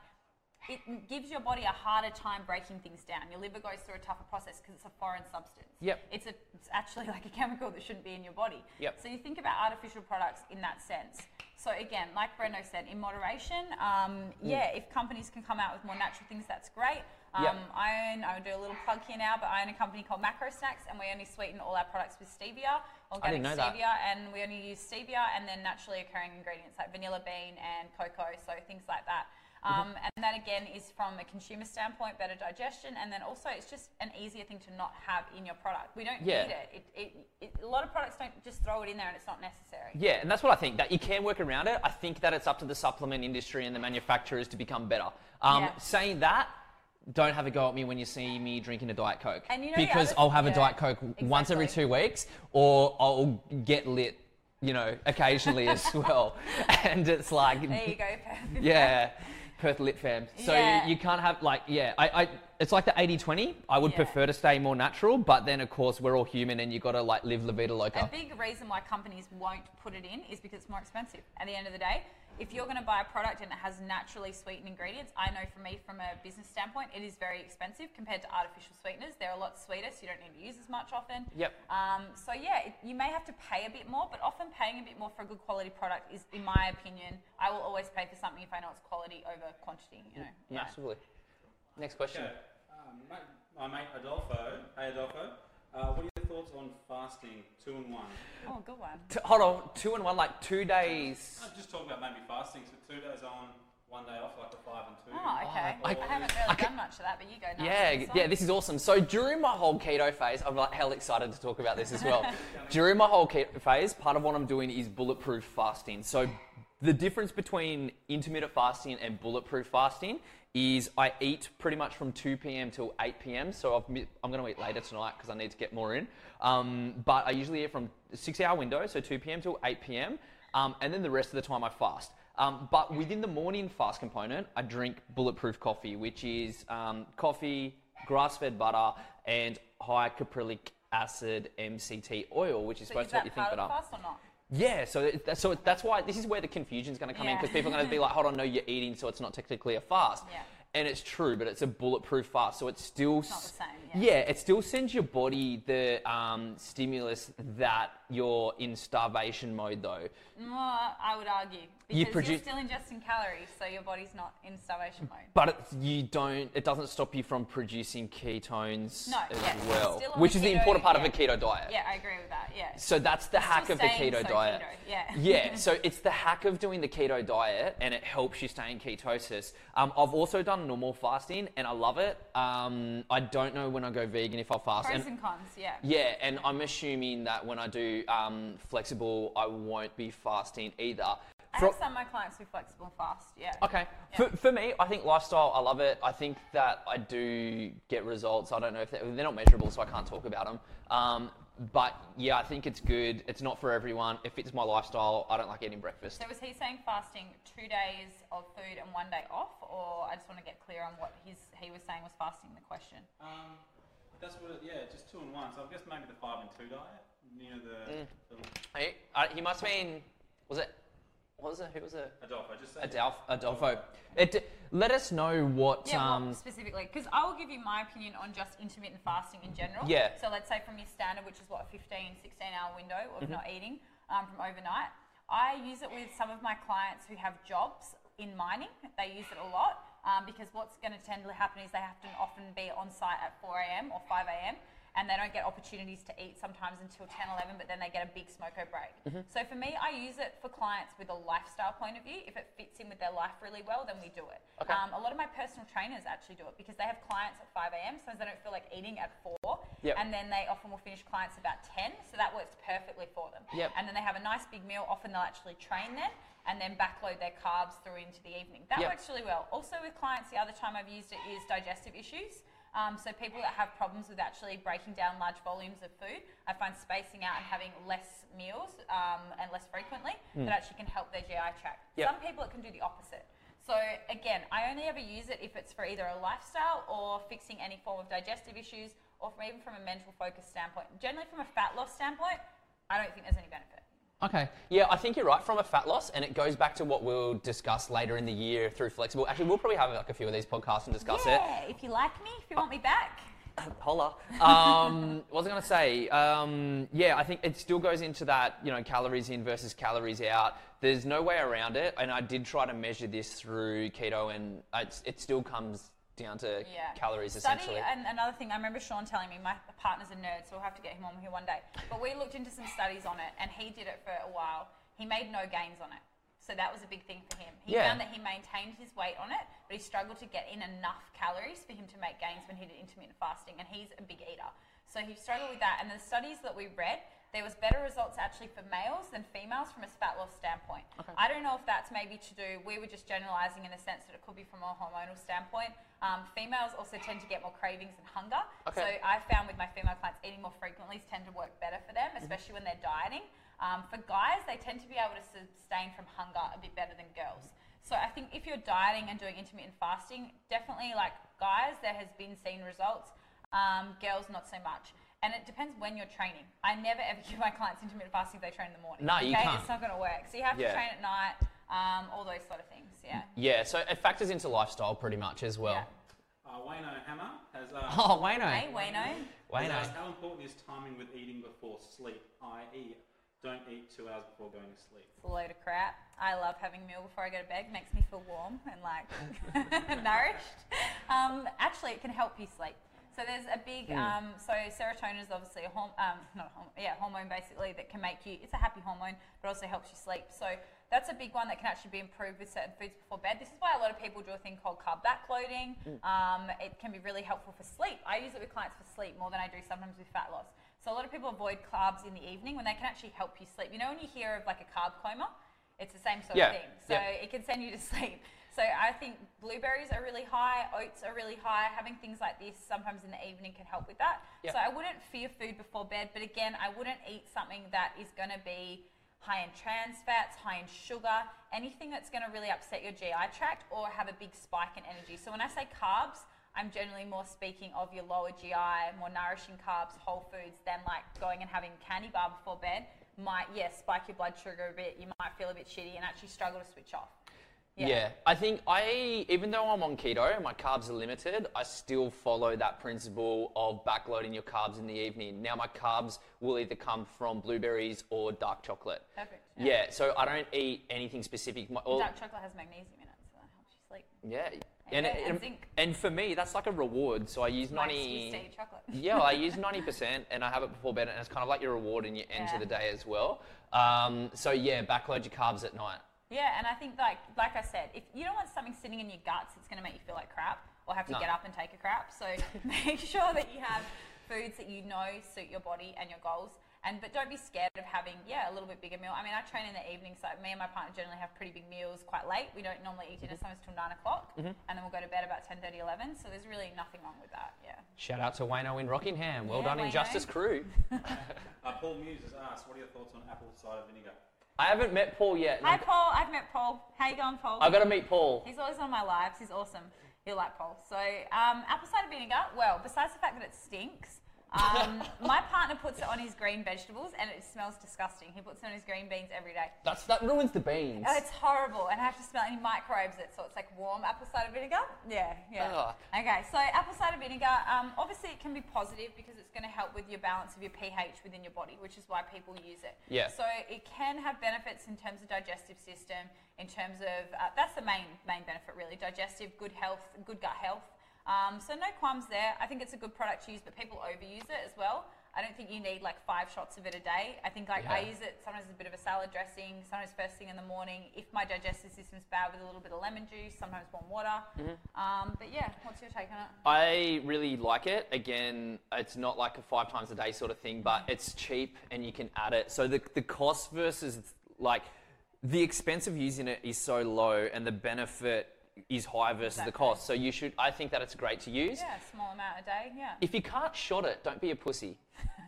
it gives your body a harder time breaking things down. Your liver goes through a tougher process because it's a foreign substance. Yep. It's, a, it's actually like a chemical that shouldn't be in your body. Yep. So you think about artificial products in that sense. So again, like Brendo said, in moderation, um, yeah, if companies can come out with more natural things, that's great. Um, Yep. I own, I would do a little plug here now, but I own a company called Macro Snacks, and we only sweeten all our products with stevia, organic know that. stevia, and we only use stevia and then naturally occurring ingredients like vanilla bean and cocoa, so things like that. Mm-hmm. Um, and that again is from a consumer standpoint, better digestion, and then also it's just an easier thing to not have in your product. We don't Yeah. need it. It, it, it. A lot of products don't just throw it in there and it's not necessary. Yeah, and that's what I think, that you can work around it. I think that it's up to the supplement industry and the manufacturers to become better. Um, Yeah. Saying that, don't have a go at me when you see me drinking a Diet Coke. And you know because I'll have a yeah, Diet Coke once every two weeks, or I'll get lit, you know, occasionally as well. And it's like, There you go. Perth. yeah, Perth Lit fam. So Yeah. you, you can't have like yeah, I, I it's like the 80-20. I would Yeah. prefer to stay more natural, but then of course we're all human and you've got to like live la vida A loca. big reason why companies won't put it in is because it's more expensive. At the end of the day, if you're going to buy a product and it has naturally sweetened ingredients, I know for me, from a business standpoint, it is very expensive compared to artificial sweeteners. They're a lot sweeter, so you don't need to use as much often. Yep. Um, so yeah, it, you may have to pay a bit more, but often paying a bit more for a good quality product is, in my opinion, I will always pay for something if I know it's quality over quantity. You know. Yeah. Massively. Next question. Okay. Um, mate, my mate Adolfo. Hey Adolfo. Uh, what are your thoughts on fasting two and one? Oh, good one. T- hold on, two and one, like two days. No, just talking about maybe fasting. So two days on, one day off, like the five and two. Oh, okay. I- I, haven't really done much of that, but you go. Now. Yeah, yeah, this is awesome. So during my whole keto phase, I'm like hell excited to talk about this as well. during my whole keto phase, part of what I'm doing is bulletproof fasting. So the difference between intermittent fasting and bulletproof fasting is I eat pretty much from 2 p.m. till 8 p.m. So I've, I'm going to eat later tonight because I need to get more in. Um, but I usually eat from six-hour window, so 2 p.m. till 8 p.m. Um, and then the rest of the time I fast. Um, but within the morning fast component, I drink bulletproof coffee, which is um, coffee, grass-fed butter, and high caprylic acid MCT oil, which is So supposed to help you think better. fast or not? Yeah, so it- so that's why this is where the confusion is going to come in because people are going to be like, hold on, no, you're eating, so it's not technically a fast. Yeah. And it's true, but it's a bulletproof fast, so it's still not the s- same, yeah. it still sends your body the um, stimulus that you're in starvation mode, though. Mm, I would argue because You you are produce- still ingesting calories, so your body's not in starvation mode. But it, you don't. It doesn't stop you from producing ketones No, as yes, well, which is the important part yeah. of a keto diet. Yeah, I agree with that. Yeah. So that's the hack of the keto so diet. keto, yeah. yeah. So it's the hack of doing the keto diet, and it helps you stay in ketosis. Um, I've also done normal fasting, and I love it. Um, I don't know when I go vegan if I'll fast. Pros and- and cons. Yeah. yeah, and I'm assuming that when I do um, flexible, I won't be fasting either. I have some of my clients who flexible fast. Yeah. Okay. Yeah. For, for me, I think lifestyle, I love it. I think that I do get results. I don't know if they're, they're not measurable, so I can't talk about them. Um, but yeah, I think it's good. It's not for everyone. It fits my lifestyle. I don't like eating breakfast. So was he saying fasting two days of food and one day off, or I just want to get clear on what his he was saying was fasting. The question. Um, that's what. It, yeah, just two and one. So I guess maybe the five and two diet. You know the. the He, uh, he must mean, was it, what was it? Who was it? Adolfo, just say. Adolf, Adolfo. It, let us know what. Yeah, um, what specifically? Because I will give you my opinion on just intermittent fasting in general. Yeah. So let's say from your standard, which is what, a 15, 16 hour window of Mm-hmm. not eating um, from overnight. I use it with some of my clients who have jobs in mining. They use it a lot um, because what's going to tend to happen is they have to often be on site at 4 a.m. or 5 a.m. and they don't get opportunities to eat sometimes until 10, 11, but then they get a big smoko break. Mm-hmm. So for me, I use it for clients with a lifestyle point of view. If it fits in with their life really well, then we do it. Okay. Um, a lot of my personal trainers actually do it because they have clients at 5 a.m. Sometimes they don't feel like eating at 4, Yep. and then they often will finish clients about 10, so that works perfectly for them. Yep. And then they have a nice big meal. Often they'll actually train then, and then backload their carbs through into the evening. That Yep. works really well. Also with clients, the other time I've used it is digestive issues. Um, so people that have problems with actually breaking down large volumes of food, I find spacing out and having less meals um, and less frequently that actually can help their GI tract. Yep. Some people it can do the opposite. So again, I only ever use it if it's for either a lifestyle or fixing any form of digestive issues, or from even from a mental focus standpoint. Generally, from a fat loss standpoint, I don't think there's any benefit. Okay. Yeah, I think you're right from a fat loss, and it goes back to what we'll discuss later in the year through flexible. Actually, we'll probably have like a few of these podcasts and discuss it. yeah, if you like me, if you want me back. Holla. Um, what was I going to say? Um, yeah, I think it still goes into that, you know, calories in versus calories out. There's no way around it, and I did try to measure this through keto, and it's, it still comes down to Yeah. calories Study, essentially. and another thing, I remember Sean telling me, my partner's a nerd, so we'll have to get him on here one day. But we looked into some studies on it, and he did it for a while. He made no gains on it. So that was a big thing for him. He Yeah. found that he maintained his weight on it, but he struggled to get in enough calories for him to make gains when he did intermittent fasting, and he's a big eater. So he struggled with that. And the studies that we read, there was better results actually for males than females from a fat loss standpoint. I don't know if that's maybe to do, we were just generalizing in the sense that it could be from a hormonal standpoint. Um, females also tend to get more cravings and hunger. Okay. So I found with my female clients, eating more frequently tend to work better for them, especially when they're dieting. Um, for guys, they tend to be able to sustain from hunger a bit better than girls. So I think if you're dieting and doing intermittent fasting, definitely like guys, there has been seen results. Um, girls, not so much. And it depends when you're training. I never ever give my clients intermittent fasting if they train in the morning. No, you okay? can't. It's not going to work. So you have Yeah. to train at night, um, all those sort of things. Yeah. yeah, so it factors into lifestyle pretty much as well. Yeah. Uh, Wayno Hammer has asked, Oh, Wayno. Hey, Wayno. has Wayno. asked how important is timing with eating before sleep, i.e., don't eat two hours before going to sleep. It's a load of crap. I love having a meal before I go to bed. Makes me feel warm and like nourished. Um, actually, it can help you sleep. So there's a big. Um, so serotonin is obviously a hormone, um, not a hormone, yeah, hormone basically that can make you. It's a happy hormone, but also helps you sleep. So that's a big one that can actually be improved with certain foods before bed. This is why a lot of people do a thing called carb backloading. Um, it can be really helpful for sleep. I use it with clients for sleep more than I do sometimes with fat loss. So a lot of people avoid carbs in the evening when they can actually help you sleep. You know when you hear of like a carb coma, it's the same sort Yeah, of thing. So yeah. it can send you to sleep. So I think blueberries are really high, oats are really high. Having things like this sometimes in the evening can help with that. Yeah. So I wouldn't fear food before bed, but again, I wouldn't eat something that is going to be high in trans fats, high in sugar, anything that's going to really upset your GI tract or have a big spike in energy. So when I say carbs, I'm generally more speaking of your lower GI, more nourishing carbs, whole foods, than like going and having candy bar before bed might, yes, spike your blood sugar a bit. You might feel a bit shitty and actually struggle to switch off. Yeah. I think I, even though I'm on keto and my carbs are limited, I still follow that principle of backloading your carbs in the evening. Now, my carbs will either come from blueberries or dark chocolate. Perfect. Yeah, so I don't eat anything specific. My, all, Dark chocolate has magnesium in it, so that helps you sleep. yeah. And- it- and zinc. and for me, that's like a reward. So I use ninety. Nice, chocolate. yeah, I use ninety percent, and I have it before bed, and it's kind of like your reward and you enter Yeah. the day as well. Um, so yeah, backload your carbs at night. Yeah, and I think like like I said, if you don't want something sitting in your guts, it's going to make you feel like crap or have to No. get up and take a crap. So make sure that you have foods that you know suit your body and your goals. And but don't be scared of having yeah a little bit bigger meal. I mean, I train in the evening, so me and my partner generally have pretty big meals quite late. We don't normally eat dinner sometimes till nine o'clock, and then we'll go to bed about 10, 11. So there's really nothing wrong with that. Yeah. Shout out to Wayno in Rockingham. Well Yeah, done, Wayno. Injustice Crew. Uh, Paul Muse has asked, what are your thoughts on apple cider vinegar? I haven't met Paul yet. Hi Paul, I've met Paul. How you going, Paul? I've got to meet Paul. He's always on my lives. He's awesome. You'll like Paul. So, um, apple cider vinegar, well, besides the fact that it stinks, um, my partner puts it on his green vegetables and it smells disgusting. He puts it on his green beans every day. That's that ruins the beans. Oh, it's horrible, and I have to smell it. And he microwaves it, so it's like warm apple cider vinegar. Yeah, yeah. Ugh. Okay, so apple cider vinegar, um, obviously it can be positive because it's going to help with your balance of your pH within your body, which is why people use it. Yeah. So it can have benefits in terms of digestive system, in terms of uh, that's the main main benefit really, digestive, good health, good gut health. Um, so no qualms there. I think it's a good product to use, but people overuse it as well. I don't think you need like five shots of it a day. I think like I use it sometimes as a bit of a salad dressing, sometimes first thing in the morning. If my digestive system's bad, with a little bit of lemon juice, sometimes warm water. Um, but yeah, what's your take on it? I really like it. Again, it's not like a five times a day sort of thing, but it's cheap and you can add it. So the, the cost versus like the expense of using it is so low and the benefit is high versus the cost. So you should, I think that it's great to use. Yeah, small amount a day. Yeah, If you can't shot it, don't be a pussy.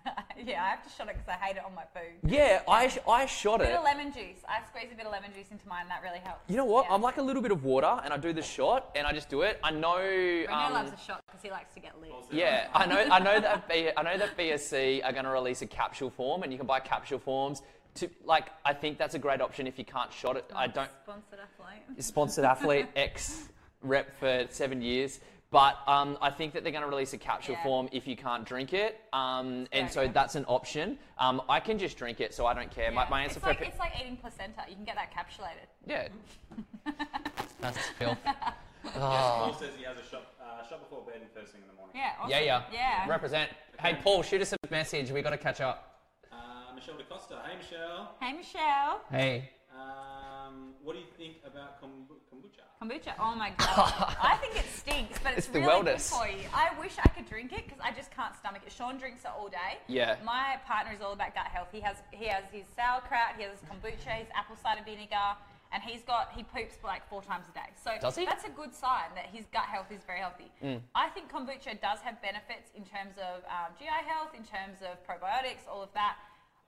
yeah. I have to shot it because I hate it on my food. Yeah, I, sh- I shot it. bit it. of lemon juice. I squeeze a bit of lemon juice into mine. That really helps. You know what? Yeah. I'm like a little bit of water and I do the shot and I just do it. I know. Reno um, loves a shot because he likes to get lit. Yeah, I know. I know that. B, I know that BSC are going to release a capsule form, and you can buy capsule forms. To like, I think that's a great option if you can't shot it. I don't. Sponsored athlete. Sponsored athlete, ex rep for seven years. But um, I think that they're going to release a capsule Yeah. form if you can't drink it, um, and so idea. that's an option. Um, I can just drink it, so I don't care. My, Yeah. my answer it's for like pe- it's like eating placenta. You can get that capsulated. yeah, that's filth. Paul says he has a shot, uh, shot before bed and first thing in the morning. Yeah. Awesome. Yeah, yeah, Yeah. Represent. Hey, Paul, shoot us a message. We got to catch up. Michelle DaCosta. Hey, Michelle. Hey Michelle. Hey. Um, what do you think about kombu- kombucha? Kombucha. Oh my god. I think it stinks, but it's, It's the really good wellness. for you. I wish I could drink it because I just can't stomach it. Sean drinks it all day. Yeah. My partner is all about gut health. He has he has his sauerkraut, he has his kombucha, his apple cider vinegar, and he's got he poops like four times a day. So Does he? Mm. that's a good sign that his gut health is very healthy. I think kombucha does have benefits in terms of um, GI health, in terms of probiotics, all of that.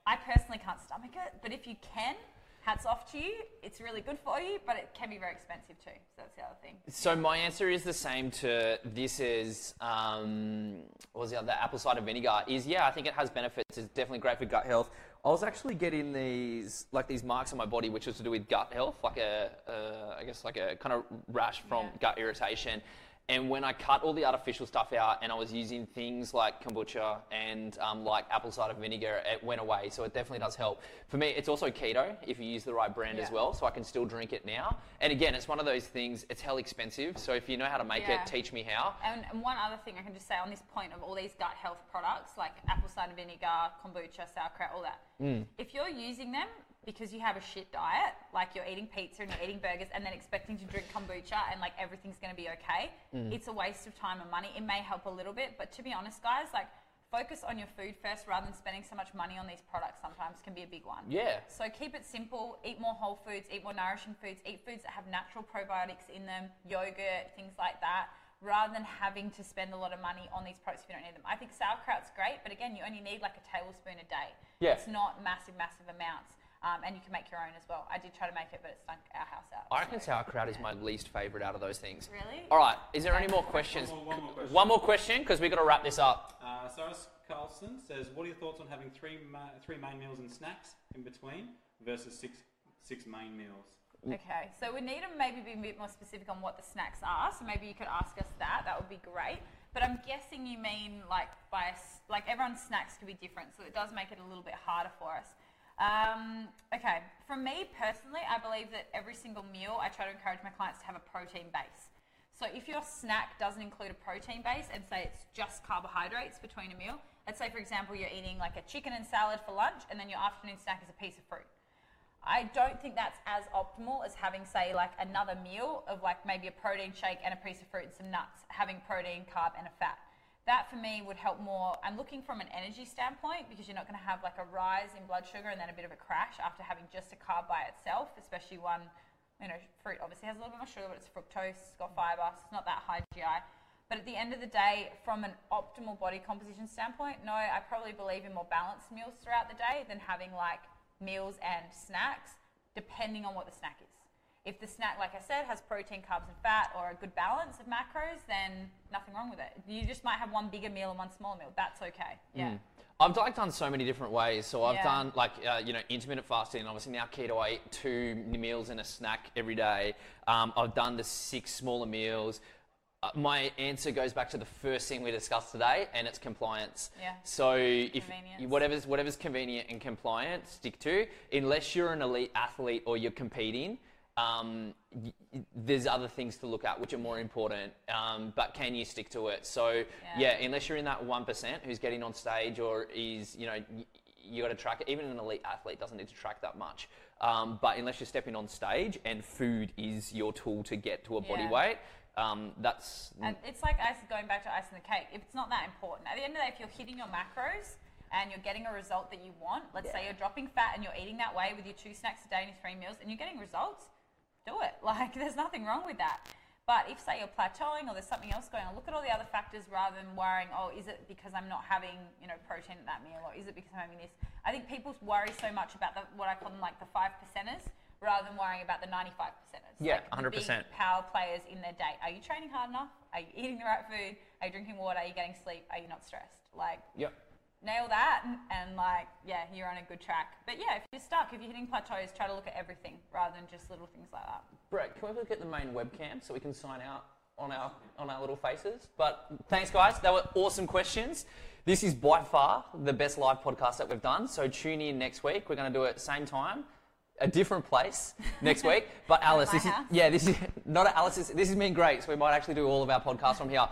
I personally can't stomach it, but if you can, hats off to you. It's really good for you, but it can be very expensive too. So that's the other thing. So my answer is the same to this is um, what was the other apple cider vinegar is yeah I think it has benefits it's definitely great for gut health. I was actually getting these like these marks on my body which was to do with gut health like a uh, I guess like a kind of rash from Yeah. gut irritation. And when I cut all the artificial stuff out and I was using things like kombucha and um, like apple cider vinegar, it went away. So it definitely does help. For me, it's also keto if you use the right brand as well so I can still drink it now. And again, it's one of those things, it's hell expensive. So if you know how to make Yeah. it, teach me how. And, and one other thing I can just say on this point of all these gut health products like apple cider vinegar, kombucha, sauerkraut, all that. Mm. If you're using them because you have a shit diet, like you're eating pizza and you're eating burgers and then expecting to drink kombucha and like everything's going to be okay, Mm. it's a waste of time and money. It may help a little bit, but to be honest, guys, like focus on your food first rather than spending so much money on these products sometimes can be a big one. Yeah. So keep it simple, eat more whole foods, eat more nourishing foods, eat foods that have natural probiotics in them, yogurt, things like that, rather than having to spend a lot of money on these products if you don't need them. I think sauerkraut's great, but again, you only need like a tablespoon a day. Yeah. It's not massive, massive amounts. Um, and you can make your own as well. I did try to make it, but it stunk our house out. I reckon so- sauerkraut is my least favourite out of those things. Really? All right, is there any more questions? One more, one more question. One more question because we've got to wrap this up. Uh, Cyrus Carlson says, "What are your thoughts on having three ma- three main meals and snacks in between versus six six main meals?" Okay, so we need to maybe be a bit more specific on what the snacks are. So maybe you could ask us that. That would be great. But I'm guessing you mean like by a s like everyone's snacks could be different, so it does make it a little bit harder for us. Um, okay, for me personally, I believe that every single meal I try to encourage my clients to have a protein base. So if your snack doesn't include a protein base and say it's just carbohydrates between a meal, let's say for example you're eating like a chicken and salad for lunch and then your afternoon snack is a piece of fruit. I don't think that's as optimal as having, say, like another meal of like maybe a protein shake and a piece of fruit and some nuts, having protein, carb, and a fat. That for me would help more. I'm looking from an energy standpoint because you're not going to have like a rise in blood sugar and then a bit of a crash after having just a carb by itself, especially one, you know, fruit obviously has a little bit more sugar, but it's fructose, it's got fiber, so it's not that high GI. But at the end of the day, from an optimal body composition standpoint, no, I probably believe in more balanced meals throughout the day than having like meals and snacks, depending on what the snack is. If the snack, like I said, has protein, carbs, and fat, or a good balance of macros, then nothing wrong with it. You just might have one bigger meal and one smaller meal. That's okay. Yeah. I've like done so many different ways. So I've Yeah. done like uh, you know intermittent fasting. Obviously now keto, I eat two meals and a snack every day. Um, I've done the six smaller meals. Uh, my answer goes back to the first thing we discussed today, and it's compliance. Yeah. So if whatever's whatever's convenient and compliant, stick to. Unless you're an elite athlete or you're competing, um, there's other things to look at which are more important. Um, but can you stick to it? So Yeah. yeah, unless you're in that one percent who's getting on stage or is you know you got to track it. Even an elite athlete doesn't need to track that much. Um, but unless you're stepping on stage and food is your tool to get to a body weight, um, that's And it's like ice, going back to ice in the cake. If it's not that important, at the end of the day, if you're hitting your macros and you're getting a result that you want, let's say you're dropping fat and you're eating that way with your two snacks a day and your three meals, and you're getting results, do it. Like there's nothing wrong with that. But if say you're plateauing or there's something else going on, look at all the other factors rather than worrying, oh, is it because I'm not having you know protein at that meal or is it because I'm having this? I think people worry so much about the, what I call them like the five percenters rather than worrying about the 95 percenters. Yeah, like 100%. power players in their day. Are you training hard enough? Are you eating the right food? Are you drinking water? Are you getting sleep? Are you not stressed? Like, yep. Nail that and, and like, yeah, you're on a good track. But yeah, if you're stuck, if you're hitting plateaus, try to look at everything rather than just little things like that. Brett, can we look at the main webcam so we can sign out on our on our little faces? But thanks, guys. That were awesome questions. This is by far the best live podcast that we've done. So tune in next week. We're going to do it same time, a different place next week. But Alice, this is yeah, this is not at Alice. This, this has been great. So we might actually do all of our podcasts from here.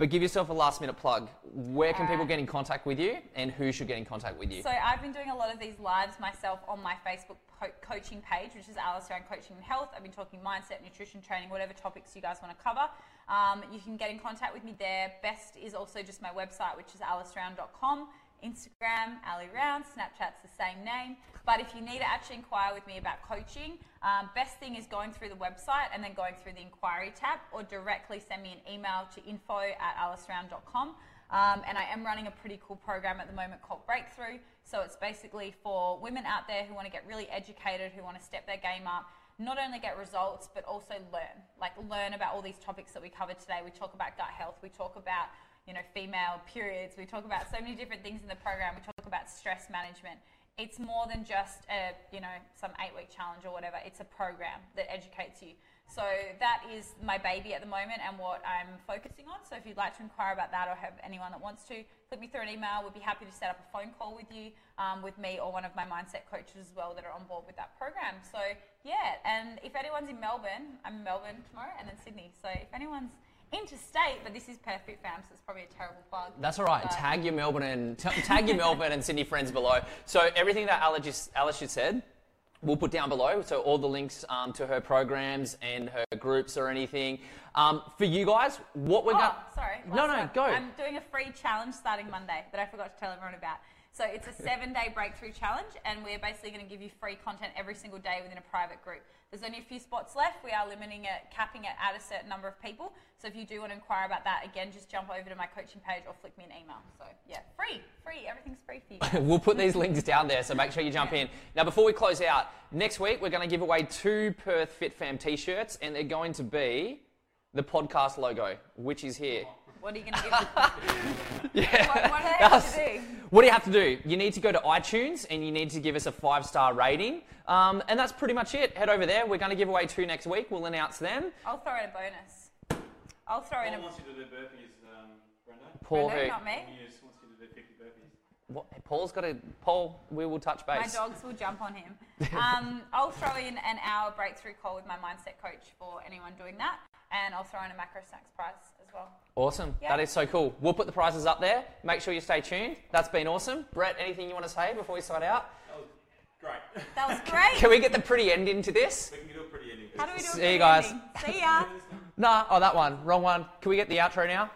But give yourself a last minute plug. Where can people get in contact with you, and who should get in contact with you? So I've been doing a lot of these lives myself on my Facebook po- coaching page, which is Alice Round coaching and health. I've been talking mindset, nutrition, training, whatever topics you guys want to cover. Um, you can get in contact with me there. Best is also just my website, which is aliceround.com. Instagram, Ali Round, Snapchat's the same name. But if you need to actually inquire with me about coaching, um, best thing is going through the website and then going through the inquiry tab or directly send me an email to info at aliceround.com. Um, and I am running a pretty cool program at the moment called Breakthrough. So it's basically for women out there who want to get really educated, who want to step their game up, not only get results, but also learn. Like learn about all these topics that we covered today. We talk about gut health, we talk about you know female periods, we talk about so many different things in the program. We talk about stress management. It's more than just a you know some eight week challenge or whatever. It's a program that educates you. So that is my baby at the moment and what I'm focusing on. So if you'd like to inquire about that or have anyone that wants to, click me through an email. We'd be happy to set up a phone call with you, um, with me or one of my mindset coaches as well that are on board with that program. So yeah, and if anyone's in Melbourne, I'm in Melbourne tomorrow and then Sydney. So if anyone's interstate, but this is perfect fam, so it's probably a terrible plug. That's all right. But- Tag your Melbourne and t- tag your Melbourne and Sydney friends below. So everything that Alice just, Alice just said, we'll put down below. So all the links um, to her programs and her groups or anything. Um, for you guys, what we're Oh, going. sorry. No, no, one. go. I'm doing a free challenge starting Monday that I forgot to tell everyone about. So it's a seven day breakthrough challenge, and we're basically going to give you free content every single day within a private group. There's only a few spots left. We are limiting it, capping it at a certain number of people. So if you do want to inquire about that, again, just jump over to my coaching page or flick me an email. So yeah, free, free. Everything's free for you. We'll put these links down there, so make sure you jump in. Now, before we close out, next week we're going to give away two Perth Fit Fam t-shirts, and they're going to be the podcast logo, which is here. What are you going to give? Yeah. What, what do they have to do? What do you have to do? You need to go to iTunes and you need to give us a five star rating. Um, and that's pretty much it. Head over there. We're going to give away two next week. We'll announce them. I'll throw in a bonus. I'll throw in Paul a. wants you to do burpees, um, Brendo. Paul, Brendo, who, not me. He just wants you to do 50 burpees. What, Paul's got a. Paul, we will touch base. My dogs will jump on him. Um, I'll throw in an hour breakthrough call with my mindset coach for anyone doing that, and I'll throw in a macro snacks prize as well. Awesome. Yeah. That is so cool. We'll put the prizes up there. Make sure you stay tuned. That's been awesome. Brett, anything you want to say before we sign out? That was great. That was great. Can we get the pretty end into this? we can do a pretty ending. How do we do a See you guys. ending? See ya. Nah, oh, that one. Wrong one. Can we get the outro now?